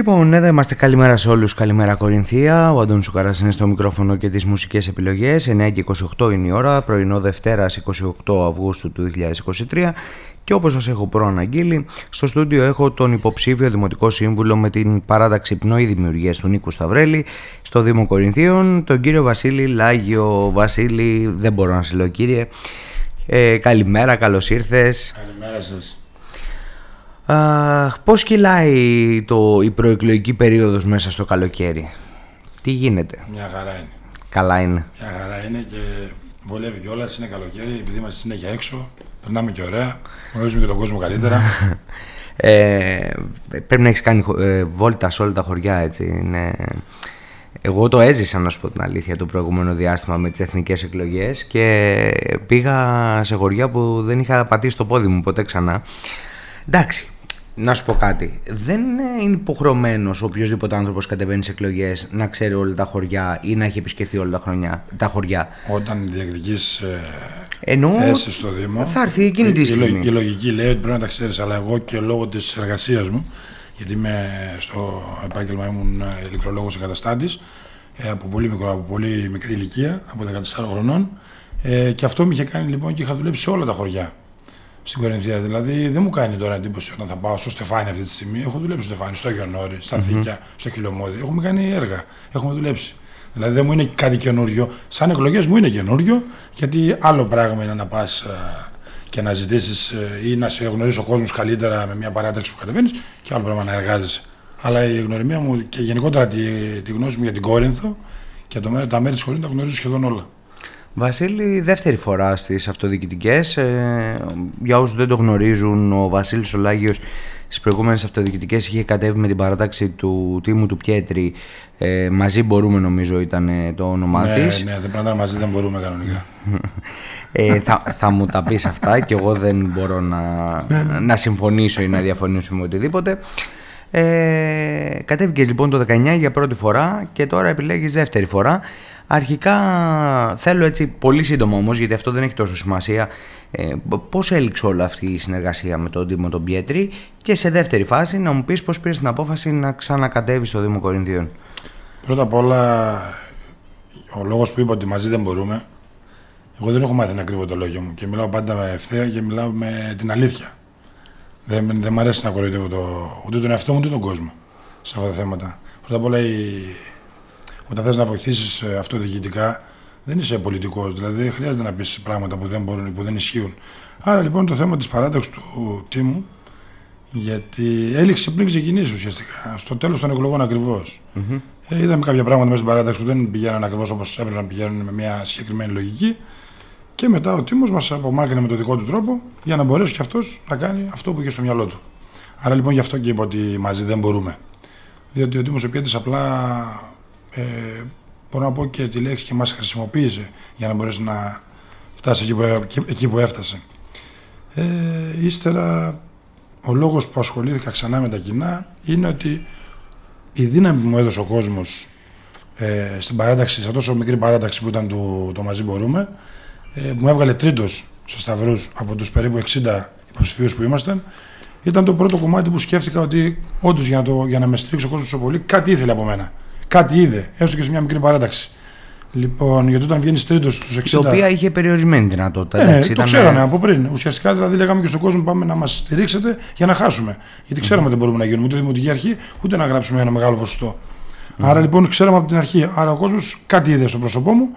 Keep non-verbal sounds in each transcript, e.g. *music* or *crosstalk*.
Λοιπόν, εδώ είμαστε. Καλημέρα σε όλους. Καλημέρα Κορινθία. Ο Αντώνης Σουκαράς είναι στο μικρόφωνο και τις μουσικές επιλογές. 9 και 28 είναι η ώρα. Πρωινό Δευτέρας 28 Αυγούστου του 2023. Και όπως σας έχω προαναγγείλει, στο στούντιο έχω τον υποψήφιο Δημοτικό Σύμβουλο με την παράταξη πνοή δημιουργίας του Νίκου Σταυρέλη στο Δήμο Κορινθίων, τον κύριο Βασίλη Λάγιο. Βασίλη, δεν μπορώ να σε λέω κύριε. Ε, καλημέρα, καλώς ήρθες. Καλημέρα σας. Αχ, πώς κυλάει το, η προεκλογική περίοδος μέσα στο καλοκαίρι; Τι γίνεται; Μια χαρά είναι. Καλά είναι. Μια χαρά είναι και βολεύει κιόλας. Είναι καλοκαίρι, επειδή είμαστε συνέχεια έξω. Περνάμε και ωραία. Γνωρίζουμε και τον κόσμο καλύτερα. *laughs* Ε, πρέπει να έχεις κάνει ε, βόλτα σε όλα τα χωριά έτσι. Είναι... Εγώ το έζησα να σου πω την αλήθεια το προηγούμενο διάστημα με τις εθνικές εκλογές και πήγα σε χωριά που δεν είχα πατήσει το πόδι μου ποτέ ξανά. Εντάξει, να σου πω κάτι. Δεν είναι υποχρεωμένος οποιοδήποτε άνθρωπος κατεβαίνει σε εκλογές να ξέρει όλα τα χωριά ή να έχει επισκεφθεί όλα τα, χρονιά, τα χωριά. Όταν διεκδικείς ε, Ενώ θέση στο Δήμο. θα έρθει εκείνη τη η- η, στιγμή. λο- η λογική λέει ότι πρέπει να τα ξέρεις, αλλά εγώ και λόγω της εργασίας μου, γιατί είμαι στο επάγγελμα ήμουν ηλεκτρολόγος εγκαταστάτης, ε, από πολύ μικρό, από πολύ μικρή ηλικία, από 14 χρονών. Ε, και αυτό με είχε κάνει λοιπόν και είχα δουλέψει σε όλα τα χωριά στην Κορινθία. Δηλαδή δεν μου κάνει τώρα εντύπωση όταν θα πάω στο Στεφάνι αυτή τη στιγμή. Έχω δουλέψει στο Στεφάνι, στο Γιονόρι, στα Θήκια, στο Χιλιομόδι. Έχουμε κάνει έργα. Έχουμε δουλέψει. Δηλαδή δεν μου είναι κάτι καινούριο. Σαν εκλογές μου είναι καινούριο, γιατί άλλο πράγμα είναι να πας και να ζητήσεις ή να σε γνωρίσει ο κόσμος καλύτερα με μια παράταξη που κατεβαίνεις, και άλλο πράγμα να εργάζεσαι. Αλλά η γνωριμία μου και γενικότερα τη, τη γνώση μου για την Κόρινθο και το, μέ- τα μέρη της Κόρινθο τα γνωρίζω σχεδόν όλα. Βασίλη, δεύτερη φορά στις αυτοδιοικητικές. Ε, για όσους δεν το γνωρίζουν, ο Βασίλης Ολάγιος στις προηγούμενες αυτοδιοικητικές είχε κατέβει με την παράταξη του τίμου του Πιέτρη. Ε, μαζί μπορούμε νομίζω ήταν ε, το όνομά ναι, της. ναι, δεν πρέπει να ήταν μαζί, δεν μπορούμε κανονικά. Ε, θα, θα μου τα πεις αυτά και εγώ δεν μπορώ να, να συμφωνήσω ή να διαφωνήσω με οτιδήποτε. Ε, κατέβηκες λοιπόν το 19 για πρώτη φορά και τώρα επιλέγεις δεύτερη φορά. Αρχικά θέλω έτσι πολύ σύντομα όμως γιατί αυτό δεν έχει τόσο σημασία ε, πώς έληξε όλη αυτή η συνεργασία με τον Δήμο τον Πιέτρη και σε δεύτερη φάση να μου πεις πώς πήρες την απόφαση να ξανακατέβεις στο Δήμο Κορινθίων. Πρώτα απ' όλα, ο λόγος που είπα ότι μαζί δεν μπορούμε, εγώ δεν έχω μάθει να κρύβω το λόγιο μου και μιλάω πάντα με ευθεία και μιλάω με την αλήθεια. Δεν, δεν μου αρέσει να κοροϊδεύω το, ούτε τον εαυτό μου ούτε τον κόσμο σε αυτά τα θέματα. Πρώτα απ' όλα, η, όταν θες να βοηθήσεις αυτοδιοικητικά, δεν είσαι πολιτικός. Δηλαδή, δεν χρειάζεται να πεις πράγματα που δεν μπορούν ή που δεν ισχύουν. Άρα λοιπόν το θέμα της παράταξης του τίμου, γιατί έληξε πριν ξεκινήσει ουσιαστικά, στο τέλος των εκλογών ακριβώς. Ε, είδαμε κάποια πράγματα μέσα στην παράταξη που δεν πηγαίναν ακριβώς όπως έπρεπε να πηγαίνουν με μια συγκεκριμένη λογική. Και μετά ο Τίμος μας απομάκρυνε με τον δικό του τρόπο για να μπορέσει και αυτός να κάνει αυτό που είχε στο μυαλό του. Άρα λοιπόν γι' αυτό και είπα ότι μαζί δεν μπορούμε. Διότι ο Τίμος ο Πιέτης απλά ε, μπορώ να πω και τη λέξη και μας χρησιμοποίησε για να μπορέσει να φτάσει εκεί που, ε- εκεί που έφτασε. Ε, ύστερα ο λόγος που ασχολήθηκα ξανά με τα κοινά είναι ότι η δύναμη που μου έδωσε ο κόσμος ε, στην παράταξη, σε τόσο μικρή παράταξη που ήταν το, το Μαζί Μπορούμε, ε, μου έβγαλε τρίτος σε Σταυρούς από τους περίπου 60 υποψηφίους που ήμασταν, ήταν το πρώτο κομμάτι που σκέφτηκα ότι όντως για, να το- για να με στηρίξει ο κόσμος τόσο πολύ, κάτι ήθελε από μένα. Κάτι είδε, έστω και σε μια μικρή παράταξη. Λοιπόν, γιατί όταν βγαίνεις τρίτος στους 60. Η οποία είχε περιορισμένη δυνατότητα. Ε, ναι, εντάξει, το ήταν- ξέρανε από πριν. Ουσιαστικά δηλαδή λέγαμε και στον κόσμο πάμε να μας στηρίξετε για να χάσουμε. Γιατί ξέραμε ότι δεν μπορούμε να γίνουμε ούτε δημοτική αρχή, ούτε να γράψουμε ένα μεγάλο ποσοστό. Άρα λοιπόν ξέραμε από την αρχή. Άρα ο κόσμος κάτι είδε στο πρόσωπό μου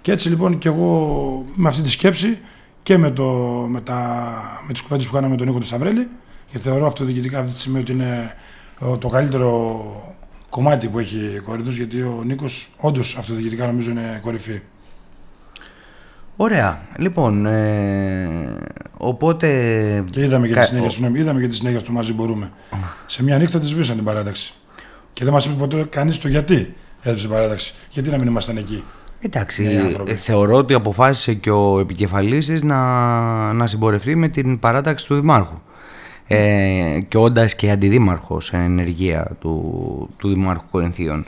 και έτσι λοιπόν και εγώ με αυτή τη σκέψη και με, το, με, τα, με τις κουβέντες που κάναμε με τον Νίκο του Σταυρέλη και θεωρώ αυτοδιοικητικά αυτή τη στιγμή ότι είναι ε, το καλύτερο κομμάτι που έχει η Κορίνθος γιατί ο Νίκος όντως αυτοδιοικητικά νομίζω είναι κορυφή. Ωραία. Λοιπόν, ε, οπότε. Και είδαμε και, Κα- τη συνέχεια, ο- συγγνώμη, είδαμε και τη συνέχεια του μαζί μπορούμε. Σε μια νύχτα τη σβήσαν την παράταξη. Και δεν μας είπε ποτέ κανείς το γιατί έδωσε την παράταξη. Γιατί να μην ήμασταν εκεί; Εντάξει, νέοι άνθρωποι. ε, θεωρώ ότι αποφάσισε και ο επικεφαλής της να, να συμπορευτεί με την παράταξη του Δημάρχου. Ε, και όντας και αντιδήμαρχος εν ενεργεία του, του Δημάρχου Κορινθίων.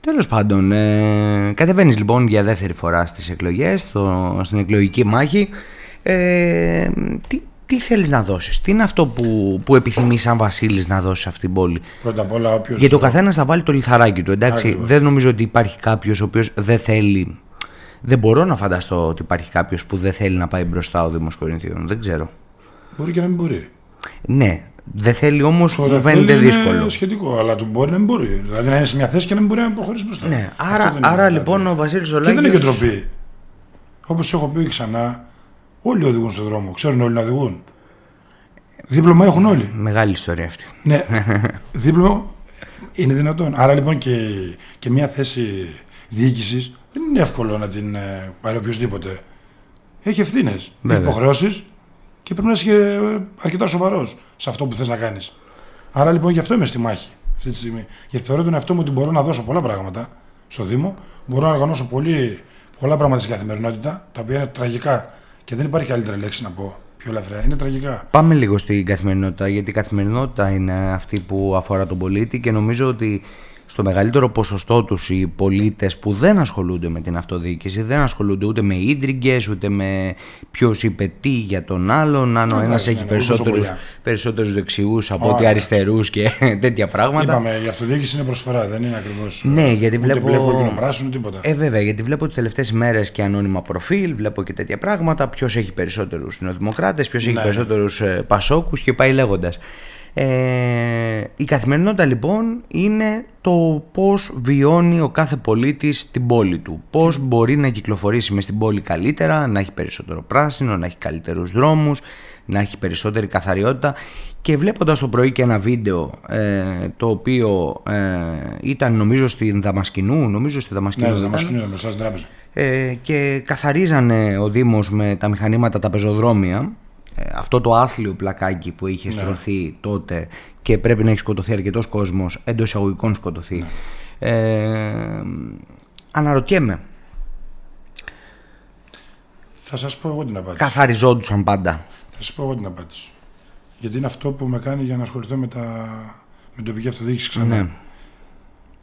Τέλος πάντων, ε, κατεβαίνεις λοιπόν για δεύτερη φορά στις εκλογές, στην εκλογική μάχη. Ε, τι, τι θέλεις να δώσεις, τι είναι αυτό που, που επιθυμείς σαν Βασίλης να δώσεις σε αυτήν την πόλη; Πρώτα απ' όλα, όποιο. Γιατί ο καθένας θα βάλει το λιθαράκι του. Εντάξει, Ακριβώς. δεν νομίζω ότι υπάρχει κάποιος ο οποίος δεν θέλει. Δεν μπορώ να φανταστώ ότι υπάρχει κάποιος που δεν θέλει να πάει μπροστά ο Δήμος Κορινθίων. Δεν ξέρω. Μπορεί και να μην μπορεί. Ναι, δεν θέλει όμως, Το μου δεν φαίνεται θέλει είναι δύσκολο. σχετικό, αλλά του μπορεί να μην μπορεί. Δηλαδή να είναι σε μια θέση και να μην μπορεί να προχωρήσει μπροστά. Ναι, Αυτό άρα, δεν είναι άρα δηλαδή. λοιπόν ο Βασίλης Και δεν είναι και Ζολάκη. ντροπή. Όπως έχω πει ξανά, όλοι οδηγούν στον δρόμο. Ξέρουν όλοι να οδηγούν. Δίπλωμα έχουν όλοι. Μεγάλη ιστορία αυτή. Ναι, *laughs* δίπλωμα είναι δυνατόν. Άρα λοιπόν και, και μια θέση διοίκησης δεν είναι εύκολο να την ε, πάρει οποιοδήποτε. Έχει ευθύνες, έχει Βέβαια. υποχρεώσεις και πρέπει να είσαι και ε, αρκετά σοβαρός σε αυτό που θες να κάνεις. Άρα λοιπόν γι' αυτό είμαι στη μάχη αυτή τη στιγμή. Γιατί θεωρώ τον εαυτό μου ότι μπορώ να δώσω πολλά πράγματα στο Δήμο. Μπορώ να οργανώσω πολύ, πολλά πράγματα στην καθημερινότητα, τα οποία είναι τραγικά και δεν υπάρχει καλύτερη λέξη να πω πιο ελαφριά. Είναι τραγικά. Πάμε λίγο στην καθημερινότητα, γιατί η καθημερινότητα είναι αυτή που αφορά τον πολίτη και νομίζω ότι στο μεγαλύτερο ποσοστό τους οι πολίτες που δεν ασχολούνται με την αυτοδιοίκηση, δεν ασχολούνται ούτε με ίντριγκες, ούτε με ποιος είπε τι για τον άλλον, αν ο Εντάξει, ένας ναι, έχει ναι, περισσότερους, ουσοπολιά. περισσότερους δεξιούς από ότι Ωραία. αριστερούς και *laughs* τέτοια πράγματα. Είπαμε, η αυτοδιοίκηση είναι προσφορά, δεν είναι ακριβώς. Ναι, γιατί ούτε βλέπω- μπλε, κόκκινο, πράσινο, τίποτα. Ε, βέβαια, γιατί βλέπω τις τελευταίες ημέρε και ανώνυμα προφίλ, βλέπω και τέτοια πράγματα. Ποιος έχει περισσότερους νεοδημοκράτες, ποιος έχει Ναι. περισσότερους ε, πασόκους και πάει λέγοντας. Ε, η καθημερινότητα λοιπόν είναι το πώς βιώνει ο κάθε πολίτης την πόλη του. Πώς μπορεί να κυκλοφορήσει μες στην πόλη καλύτερα, να έχει περισσότερο πράσινο, να έχει καλύτερους δρόμους, να έχει περισσότερη καθαριότητα και βλέποντας το πρωί και ένα βίντεο ε, το οποίο ε, ήταν νομίζω στην Δαμασκηνού, νομίζω στη Δαμασκηνού Ναι, ήταν, θα μα κινούν μπροστά στην τράπεζα. ε, και καθαρίζανε ο Δήμος με τα μηχανήματα τα πεζοδρόμια ε, αυτό το άθλιο πλακάκι που είχε στρωθεί τότε και πρέπει να έχει σκοτωθεί αρκετός κόσμος εντός εισαγωγικών σκοτωθεί ε, αναρωτιέμαι Θα σας πω εγώ την απάντηση. καθαριζόντουσαν πάντα Θα σας πω εγώ την απάντηση. Γιατί είναι αυτό που με κάνει για να ασχοληθώ με, τα... με την τοπική αυτοδιοίκηση ξανά. Ναι.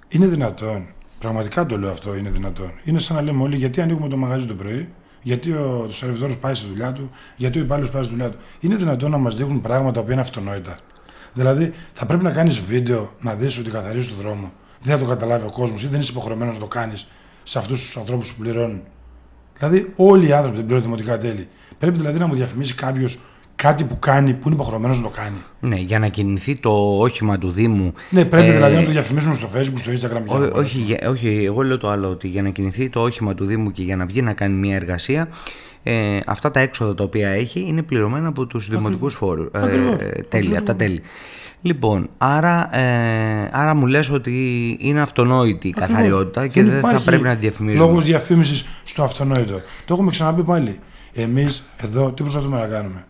Είναι δυνατόν. Πραγματικά το λέω αυτό, είναι δυνατόν. Είναι σαν να λέμε όλοι γιατί ανοίγουμε το μαγαζί το πρωί, γιατί ο σερβιτόρο πάει στη δουλειά του, γιατί ο υπάλληλος πάει στη δουλειά του. Είναι δυνατόν να μας δείχνουν πράγματα που είναι αυτονόητα. Δηλαδή, θα πρέπει να κάνεις βίντεο να δεις ότι καθαρίζεις το δρόμο. Δεν θα το καταλάβει ο κόσμος ή δεν είσαι υποχρεωμένος να το κάνεις σε αυτούς τους ανθρώπους που πληρώνουν. Δηλαδή, όλοι οι άνθρωποι δεν πληρώνουν δημοτικά τέλη. Πρέπει δηλαδή να μου διαφημίσει κάποιος κάτι που κάνει, που είναι υποχρεωμένος να το κάνει. ναι, για να κινηθεί το όχημα του Δήμου Ναι, πρέπει ε, δηλαδή να το διαφημίσουν στο Facebook, στο Instagram. για Ό, να όχι, μπορέσουν. για- όχι, εγώ λέω το άλλο, ότι για να κινηθεί το όχημα του Δήμου και για να βγει να κάνει μια εργασία, ε, αυτά τα έξοδα τα οποία έχει είναι πληρωμένα από τους δημοτικούς φόρους, ε, Ακριβώς. τέλη, από τα τέλη. Λοιπόν, άρα, ε, άρα μου λες ότι είναι αυτονόητη η καθαριότητα και δεν θα υπάρχει πρέπει να τη διαφημίζουμε. Λόγος διαφήμισης στο αυτονόητο. Το έχουμε ξαναπεί πάλι. Εμείς εδώ τι προσπαθούμε να κάνουμε;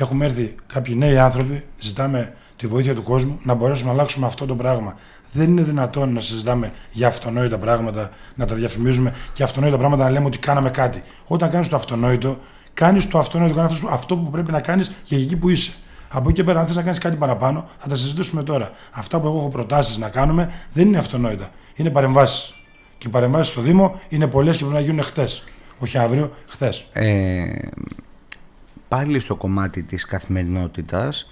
Έχουμε έρθει κάποιοι νέοι άνθρωποι, ζητάμε τη βοήθεια του κόσμου να μπορέσουμε να αλλάξουμε αυτό το πράγμα. Δεν είναι δυνατόν να συζητάμε για αυτονόητα πράγματα, να τα διαφημίζουμε και αυτονόητα πράγματα να λέμε ότι κάναμε κάτι. Όταν κάνεις το αυτονόητο, κάνεις το αυτονόητο, κάνεις αυτό που πρέπει να κάνεις για εκεί που είσαι. Από εκεί και πέρα, αν θες να κάνεις κάτι παραπάνω, θα τα συζητήσουμε τώρα. Αυτά που εγώ έχω προτάσεις να κάνουμε δεν είναι αυτονόητα. Είναι παρεμβάσεις. Και οι παρεμβάσεις στο Δήμο είναι πολλές και πρέπει να γίνουν χτες. Όχι αύριο, χθες. Ε, πάλι στο κομμάτι της καθημερινότητας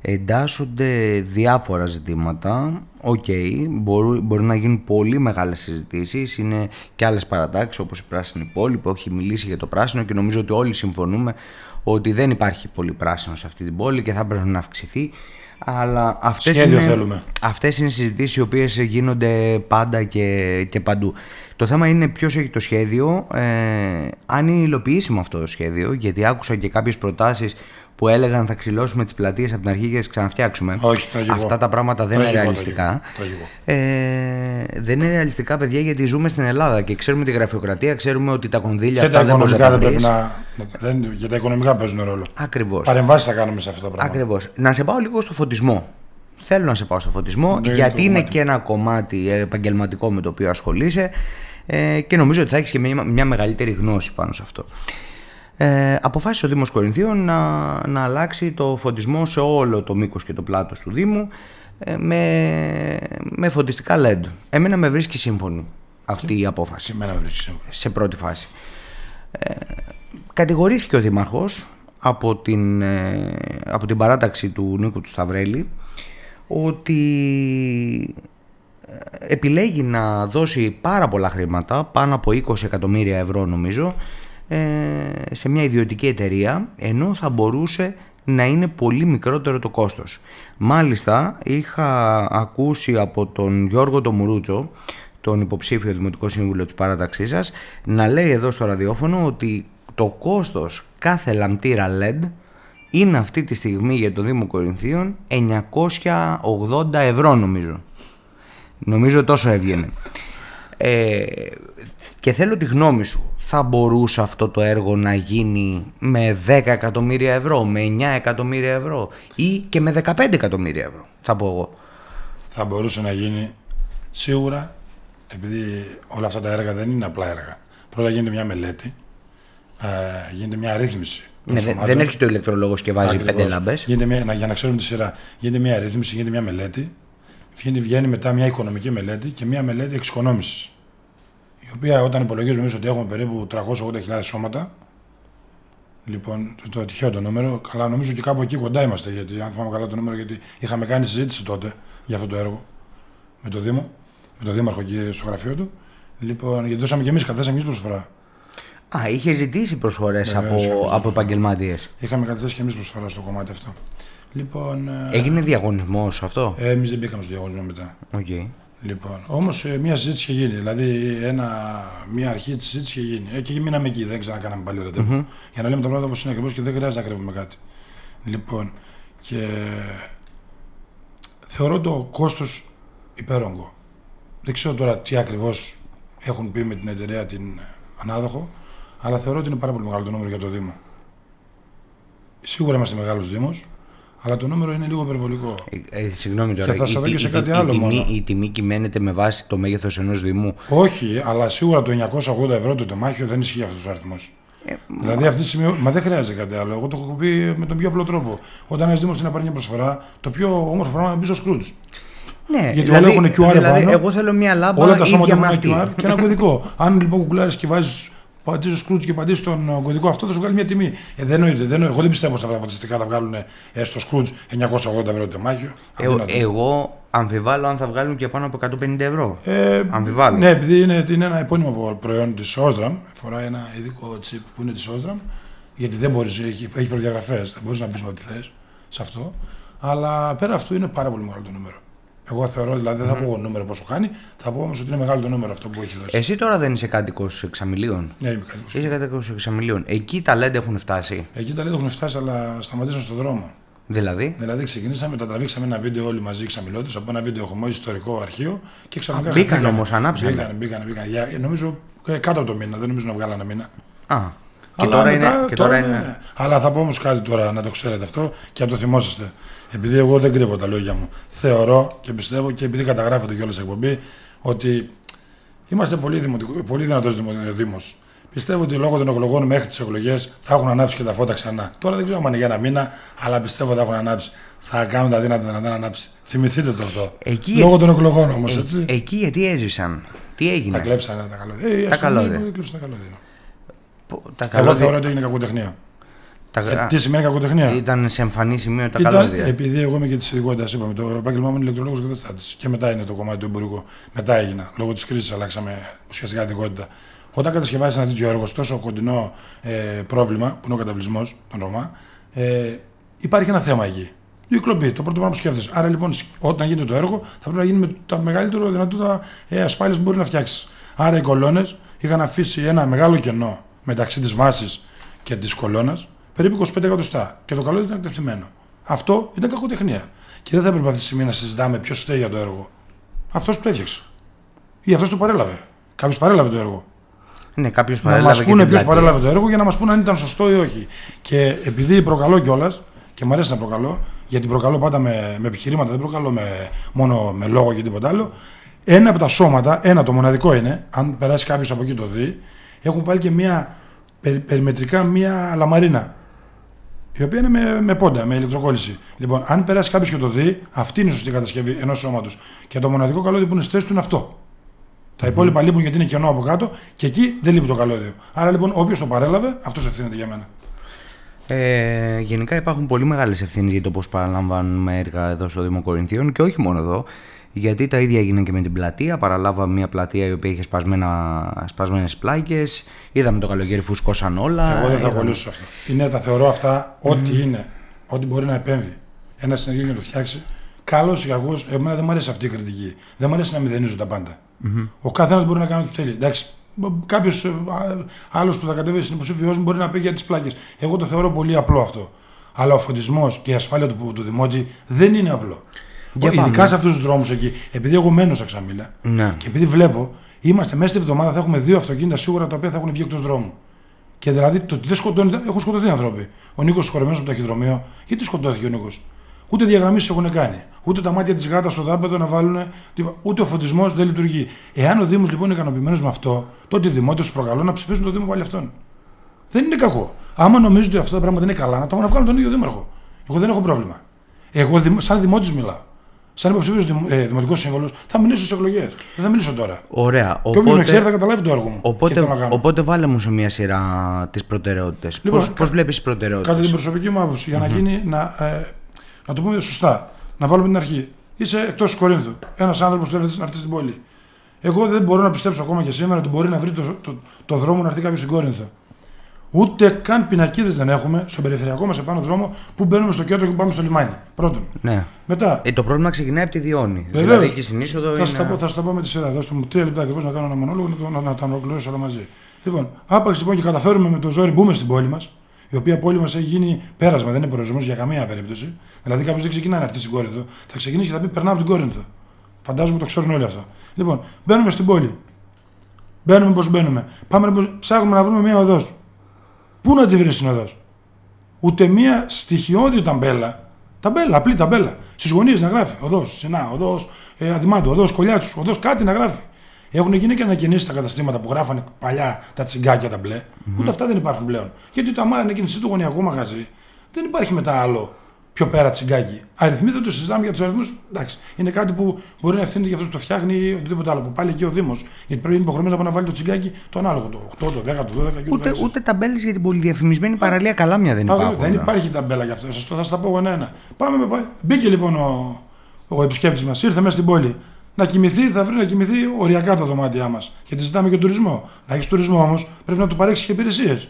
εντάσσονται διάφορα ζητήματα. Οκ, μπορεί, μπορεί να γίνουν πολύ μεγάλες συζητήσεις. Είναι και άλλες παρατάξεις όπως η Πράσινη Πόλη που έχει μιλήσει για το πράσινο και νομίζω ότι όλοι συμφωνούμε ότι δεν υπάρχει πολύ πράσινο σε αυτή την πόλη και θα πρέπει να αυξηθεί. Αλλά αυτές Σχέδιο είναι, θέλουμε. Αυτές είναι συζητήσεις οι οποίες γίνονται πάντα και, και παντού. Το θέμα είναι ποιος έχει το σχέδιο, ε, αν είναι υλοποιήσιμο αυτό το σχέδιο, γιατί άκουσα και κάποιες προτάσεις που έλεγαν θα ξυλώσουμε τις πλατείες από την αρχή και θα τις ξαναφτιάξουμε. Όχι, τραγικό. Αυτά τα πράγματα δεν είναι Τραγικό, ρεαλιστικά. τραγικό, Ε, δεν είναι ρεαλιστικά, παιδιά, γιατί ζούμε στην Ελλάδα και ξέρουμε τη γραφειοκρατία, ξέρουμε ότι τα κονδύλια Και τα αυτά δεν μπορεί οικονομικά να δεν τα πρέπει βρεις. να. δεν- Για τα οικονομικά παίζουν ρόλο. Ακριβώς. Παρεμβάσεις θα κάνουμε σε αυτά τα πράγματα. Ακριβώς. Να σε πάω λίγο στο φωτισμό. Θέλω να σε πάω στο φωτισμό, Ναι, γιατί το είναι κομμάτι. και ένα κομμάτι επαγγελματικό με το οποίο ασχολείσαι ε, και νομίζω ότι θα έχεις και μια, μια μεγαλύτερη γνώση πάνω σε αυτό. Ε, αποφάσισε ο Δήμος Κορινθίων να, να αλλάξει το φωτισμό σε όλο το μήκος και το πλάτος του Δήμου ε, με, με φωτιστικά LED. Εμένα με βρίσκει σύμφωνη αυτή η απόφαση Σε μένα με βρίσκει σύμφωνο. σε πρώτη φάση. Ε, κατηγορήθηκε ο Δήμαρχος από την, ε, από την παράταξη του Νίκου του Σταυρέλη ότι ε, επιλέγει να δώσει πάρα πολλά χρήματα, πάνω από 20 εκατομμύρια ευρώ νομίζω, ε, σε μια ιδιωτική εταιρεία, ενώ θα μπορούσε να είναι πολύ μικρότερο το κόστος. Μάλιστα, είχα ακούσει από τον Γιώργο το Μουρούτσο, τον υποψήφιο Δημοτικό Σύμβουλο της παράταξής σας, να λέει εδώ στο ραδιόφωνο ότι το κόστος κάθε λαμπτήρα LED είναι αυτή τη στιγμή για το Δήμο Κορινθίων 980 ευρώ νομίζω. Νομίζω τόσο έβγαινε. Ε, και θέλω τη γνώμη σου. Θα μπορούσε αυτό το έργο να γίνει με 10 εκατομμύρια ευρώ, με 9 εκατομμύρια ευρώ ή και με 15 εκατομμύρια ευρώ, θα πω εγώ. Θα μπορούσε να γίνει σίγουρα, επειδή όλα αυτά τα έργα δεν είναι απλά έργα. Πρώτα γίνεται μια μελέτη, ε, γίνεται μια αρρύθμιση. Ναι, δεν, προσωμάτων. δεν έρχεται ο ηλεκτρολόγος και βάζει Ακριβώς. πέντε λάμπες. Γίνεται μια, να- για να ξέρουμε τη σειρά, γίνεται μια αρρύθμιση, γίνεται μια μελέτη. Βγαίνει, βγαίνει μετά μια οικονομική μελέτη και μια μελέτη εξοικονόμησης. Η οποία όταν υπολογίζουμε εμείς ότι έχουμε περίπου 380.000 σώματα, λοιπόν, το, το τυχαίο το νούμερο, καλά νομίζω και κάπου εκεί κοντά είμαστε, γιατί αν θυμάμαι καλά το νούμερο, γιατί είχαμε κάνει συζήτηση τότε για αυτό το έργο με το Δήμο, με τον Δήμαρχο εκεί στο γραφείο του. Λοιπόν, γιατί δώσαμε και εμείς, καταθέσαμε εμείς προσφορά. Α, είχε ζητήσει προσφορές Βεβαίως, από, είχαμε από επαγγελματίες. Είχαμε καταθέσει και εμείς προσφορά στο κομμάτι αυτό. Λοιπόν, ε, Έγινε διαγωνισμός αυτό; ε, εμείς δεν μπήκαμε στο διαγωνισμό μετά. Οκ. Λοιπόν, όμως μια συζήτηση είχε γίνει. Δηλαδή, ένα, μια αρχή της συζήτησης είχε γίνει. Ε, και μείναμε εκεί, δεν ξανακάναμε πάλι ραντεβού. Για να λέμε τα πράγματα όπως είναι ακριβώς και δεν χρειάζεται να κρύβουμε κάτι. Λοιπόν, και θεωρώ το κόστος υπέρογκο. Δεν ξέρω τώρα τι ακριβώς έχουν πει με την εταιρεία την ανάδοχο, αλλά θεωρώ ότι είναι πάρα πολύ μεγάλο το νούμερο για το Δήμο. Σίγουρα είμαστε μεγάλος Δήμος, αλλά το νούμερο είναι λίγο υπερβολικό. Ε, ε, συγγνώμη τώρα. θα η- σας πω η- και σε η- κάτι η- άλλο η, τιμή, μόνο. η τιμή κυμαίνεται με βάση το μέγεθος ενός Δήμου. Όχι, αλλά σίγουρα το 980 ευρώ το τεμάχιο δεν ισχύει αυτός ο αριθμός. Ε, Δηλαδή αυτή τη στιγμή. Μα δεν χρειάζεται κάτι άλλο. Εγώ το έχω πει με τον πιο απλό τρόπο. Όταν ένας Δήμος θέλει να πάρει μια προσφορά, το πιο όμορφο πράγμα είναι να μπει στο Σκρούτζ. Ναι, Γιατί όλα έχουν QR δηλαδή, πάνω. εγώ θέλω μια λάμπα Όλα τα σώματα ίδια έχουν με ένα αυτή. QR και ένα κωδικό. *laughs* Αν λοιπόν κουκλάρεις και βάζεις πατήσει Σκρούτζ και πατήσει τον ε, κωδικό αυτό, θα σου βγάλει μια τιμή. Ε, δεν νοείται. Δεν νοείται. Εγώ δεν πιστεύω στα φωτιστικά θα βγάλουν ε, στο Σκρούτζ 980 ευρώ το τεμάχιο. Ε, Αδύνατο. εγώ αμφιβάλλω αν θα βγάλουν και πάνω από 150 ευρώ. Ε, Αμφιβάλλω. Ναι, επειδή είναι, είναι ένα επώνυμο προϊόν της Osram, φοράει ένα ειδικό chip που είναι της Osram, γιατί δεν μπορείς, έχει, έχει προδιαγραφές, δεν μπορείς να μπει με ό,τι θες σε αυτό. Αλλά πέρα αυτού είναι πάρα πολύ μεγάλο το νούμερο. Εγώ θεωρώ, δηλαδή δεν θα πω εγώ νούμερο πόσο κάνει, θα πω όμως ότι είναι μεγάλο το νούμερο αυτό που έχει δώσει. Εσύ τώρα δεν είσαι κάτοικος εξαμιλίων. Ναι, είμαι κατοίκος. Είσαι κάτοικος εξαμιλίων. Εκεί τα LED έχουν φτάσει; Εκεί τα λέτε έχουν φτάσει, αλλά σταματήσαν στον δρόμο. Δηλαδή; Δηλαδή ξεκινήσαμε, τα τραβήξαμε ένα βίντεο όλοι μαζί ξαμιλώντε από ένα βίντεο έχουμε ιστορικό αρχείο και ξαφνικά. Α, μπήκαν χαθήκαμε. όμως, ανάψανε. Μπήκαν, μπήκαν, μπήκαν. Για, ε, νομίζω ε, κάτω από το μήνα, δεν νομίζω να βγάλανε μήνα. Α. Και Αλλά τώρα, μετά- είναι, και τώρα ναι, είναι. ναι. Αλλά θα πω όμως κάτι τώρα να το ξέρετε αυτό και να το θυμόσαστε. Επειδή εγώ δεν κρύβω τα λόγια μου. Θεωρώ και πιστεύω και επειδή καταγράφεται κιόλας σε εκπομπή ότι είμαστε πολύ, δημοτικό, πολύ δυνατός Δήμος. Πιστεύω ότι λόγω των εκλογών μέχρι τις εκλογές θα έχουν ανάψει και τα φώτα ξανά. Τώρα δεν ξέρω αν είναι για ένα μήνα, αλλά πιστεύω ότι θα έχουν ανάψει. Θα κάνουν τα δύνατα να δεν ανάψει. Θυμηθείτε το αυτό. Εκεί- Λόγω των εκλογών όμως, Ε, έτσι. εκεί γιατί έζησαν. Τι τα έγινε. κλέψανε τα καλώδια. Ε, Τα ας πούμε, καλώδια. έκλεψαν τα καλώδια. Πο- Τα Εγώ καλώδια. θεωρώ ότι έγινε κακοτεχνία. Τα- Ε, τι σημαίνει κακοτεχνία; Ήταν σε εμφανή σημείο τα Ήταν, καλώδια. επειδή εγώ είμαι και της ειδικότητας, είπαμε, το επάγγελμά μου είναι ηλεκτρολόγος καταστάτη. Και μετά είναι το κομμάτι του εμπορικού. Μετά έγινα. Λόγω της κρίσης αλλάξαμε ουσιαστικά την ειδικότητα. Όταν κατασκευάζεις ένα τέτοιο έργο, σε τόσο κοντινό ε, πρόβλημα, που είναι ο καταβλισμός των Ρωμά, ε, υπάρχει ένα θέμα εκεί. Η κλοπή, το πρώτο πράγμα που σκέφτεσαι. Άρα λοιπόν, όταν γίνεται το έργο, θα πρέπει να γίνει με τα μεγαλύτερο δυνατότητα ε, ασφάλεια που μπορεί να φτιάξεις. Άρα οι κολόνες είχαν αφήσει ένα μεγάλο κενό μεταξύ της βάσης και της κολόνας, περίπου 25 εκατοστά. Και το καλώδιο ήταν εκτεθειμένο. Αυτό ήταν κακοτεχνία. Και δεν θα έπρεπε αυτή τη στιγμή να συζητάμε ποιος φταίει για το έργο. Αυτός που το έφτιαξε. Ή αυτός το παρέλαβε. Κάποιος παρέλαβε το έργο. Ναι, κάποιος Να μας παρέλαβε. και πούνε την ποιος πλατεία. παρέλαβε το έργο για να μας πούνε αν ήταν σωστό ή όχι. Και επειδή προκαλώ κιόλας, και μου αρέσει να προκαλώ, γιατί προκαλώ πάντα με, με επιχειρήματα, δεν προκαλώ με, μόνο με λόγο και τίποτα άλλο. Ένα από τα σώματα, ένα το μοναδικό είναι, αν περάσει κάποιος από εκεί το δει, έχουν πάλι και μια περι- περιμετρικά μια λαμαρίνα. Η οποία είναι με, με πόντα, με ηλεκτροκόλληση. Λοιπόν, αν περάσει κάποιος και το δει, αυτή είναι η σωστή κατασκευή ενός σώματος. Και το μοναδικό καλώδιο που είναι στη θέση του είναι αυτό. Τα υπόλοιπα λείπουν γιατί είναι κενό από κάτω και εκεί δεν λείπει το καλώδιο. Άρα λοιπόν, όποιος το παρέλαβε, αυτός ευθύνεται για μένα. Ε, γενικά υπάρχουν πολύ μεγάλες ευθύνες για το πώς παραλαμβάνουμε έργα εδώ στο Δήμο Κορινθίων και όχι μόνο εδώ, γιατί τα ίδια έγινε και με την πλατεία. Παραλάβαμε μια πλατεία η οποία είχε σπασμένα, σπασμένες πλάκες, είδαμε το καλοκαίρι φουσκώσαν όλα. Εγώ δεν θα είδαμε- ακολουθήσω αυτό. Είναι, τα θεωρώ αυτά ό,τι είναι, ό,τι μπορεί να επέμβει ένα συνεργείο για να το φτιάξει. Καλός ή κακός, εμένα δεν μου αρέσει αυτή η κριτική. Δεν μου αρέσει να μηδενίζουν τα παντα Ο καθένας μπορεί να κάνει ό,τι θέλει. Εντάξει, κάποιος άλλος που θα κατέβει στην υποψήφιό μου μπορεί να πει για τις πλάκες. Εγώ το θεωρώ πολύ απλό αυτό. Αλλά ο φωτισμός και η ασφάλεια του, του δημότη δεν είναι απλό. Για Ειδικά πάμε. σε αυτούς τους δρόμους εκεί. Επειδή εγώ μένω στα Ξαμίλα Ναι. και επειδή βλέπω, είμαστε μέσα στη εβδομάδα θα έχουμε δύο αυτοκίνητα σίγουρα τα οποία θα έχουν βγει εκτός δρόμου. Και δηλαδή το ότι δεν σκοτώνει, έχουν σκοτωθεί άνθρωποι. Ο Νίκος συγχωρεμένο από το ταχυδρομείο, γιατί σκοτώθηκε ο Νίκος; Ούτε διαγραμμίσεις έχουν κάνει. Ούτε τα μάτια της γάτας στο δάπεδο να βάλουν. τίποτα. Ούτε ο φωτισμός δεν λειτουργεί. Εάν ο Δήμος λοιπόν είναι ικανοποιημένος με αυτό, τότε οι δημότες του προκαλούν να ψηφίσουν το Δήμο πάλι αυτόν. Δεν είναι κακό. Άμα νομίζουν ότι αυτά τα πράγματα είναι καλά, να το να βγάλουν τον ίδιο δήμαρχο. Εγώ δεν έχω πρόβλημα. Εγώ δημο- σαν δημότης μιλάω. Σαν υποψήφιος ε, δημοτικός σύμβολος θα μιλήσω στις εκλογές. Δεν θα μιλήσω τώρα. Ωραία. Και όποιος με ξέρει θα Οπότε, καταλάβει το έργο μου. και τι οπότε, θέλω να κάνω. οπότε βάλε μου σε μια σειρά τις προτεραιότητες. Λοιπόν, πώς, κα- πώς βλέπεις τις προτεραιότητες; Κατά την προσωπική μου άποψη, για να γίνει, να, ε, να το πούμε σωστά, να βάλουμε την αρχή. Είσαι εκτός Κορίνθου. Ένας άνθρωπος που θέλει να έρθει στην πόλη. Εγώ δεν μπορώ να πιστέψω ακόμα και σήμερα ότι μπορεί να βρει το, το, το δρόμο να έρθει κάποιος στην Κόρινθο. Ούτε καν πινακίδες δεν έχουμε στον περιφερειακό μας επάνω δρόμο που μπαίνουμε στο κέντρο και πάμε στο λιμάνι. Πρώτον. Ναι. Μετά, Ε, το πρόβλημα ξεκινάει από τη Διόνη. Βεβαίως. Δηλαδή εκεί στην είσοδο θα είναι... σας τα, πω- θα σας τα πω με τη σειρά. Δώστε μου τρία λεπτά ακριβώς να κάνω ένα μονόλογο να, το- να, να τα ολοκληρώσω όλα μαζί. Λοιπόν, άπαξ λοιπόν και καταφέρουμε με το ζόρι μπούμε στην πόλη μας, η οποία πόλη μας έχει γίνει πέρασμα, δεν είναι προορισμός για καμία περίπτωση. Δηλαδή κάποιος δεν ξεκινάει να έρθει στην Κόρινθο, θα ξεκινήσει και θα πει περνάω από την Κόρινθο. Φαντάζομαι το ξέρουν όλοι αυτό. Λοιπόν, μπαίνουμε στην πόλη. Μπαίνουμε πώ μπαίνουμε. Πάμε να ψάχνουμε να βρούμε μια οδός. Πού να τη βρεις την οδό. Ούτε μία στοιχειώδη ταμπέλα. Ταμπέλα, απλή ταμπέλα. Στις γωνίες να γράφει. Οδός Σινά, οδός ε, Αδημάντου, οδός Κολιάτσου, οδός κάτι να γράφει. Έχουν γίνει και ανακοινήσεις στα καταστήματα που γράφανε παλιά τα τσιγκάκια τα μπλε. Ούτε αυτά δεν υπάρχουν πλέον. Γιατί το αμά ανακοινήσει το γωνιακό μαγαζί, δεν υπάρχει μετά άλλο πιο πέρα τσιγκάκι. Αριθμοί δεν το συζητάμε για τους αριθμούς. Εντάξει, είναι κάτι που μπορεί να ευθύνεται για αυτό που το φτιάχνει ή οτιδήποτε άλλο. Που πάλι εκεί ο Δήμος. Γιατί πρέπει να είναι υποχρεωμένος να βάλει το τσιγκάκι το ανάλογο, το 8, το 10, το 12 και ούτω Ούτε, καθεξής. ούτε ταμπέλες για την πολυδιαφημισμένη παραλία Καλάμια δεν Α, υπάρχουν. δεν ναι. υπάρχει ταμπέλα γι' αυτό. Σας το θα σας τα πω ένα-ένα. Πάμε με, πά- Μπήκε λοιπόν ο, ο επισκέπτης μας, ήρθε μέσα στην πόλη. Να κοιμηθεί, θα βρει να κοιμηθεί οριακά τα δωμάτια μας. Γιατί ζητάμε και τουρισμό. Να έχεις τουρισμό όμως, πρέπει να του παρέχεις και υπηρεσίες.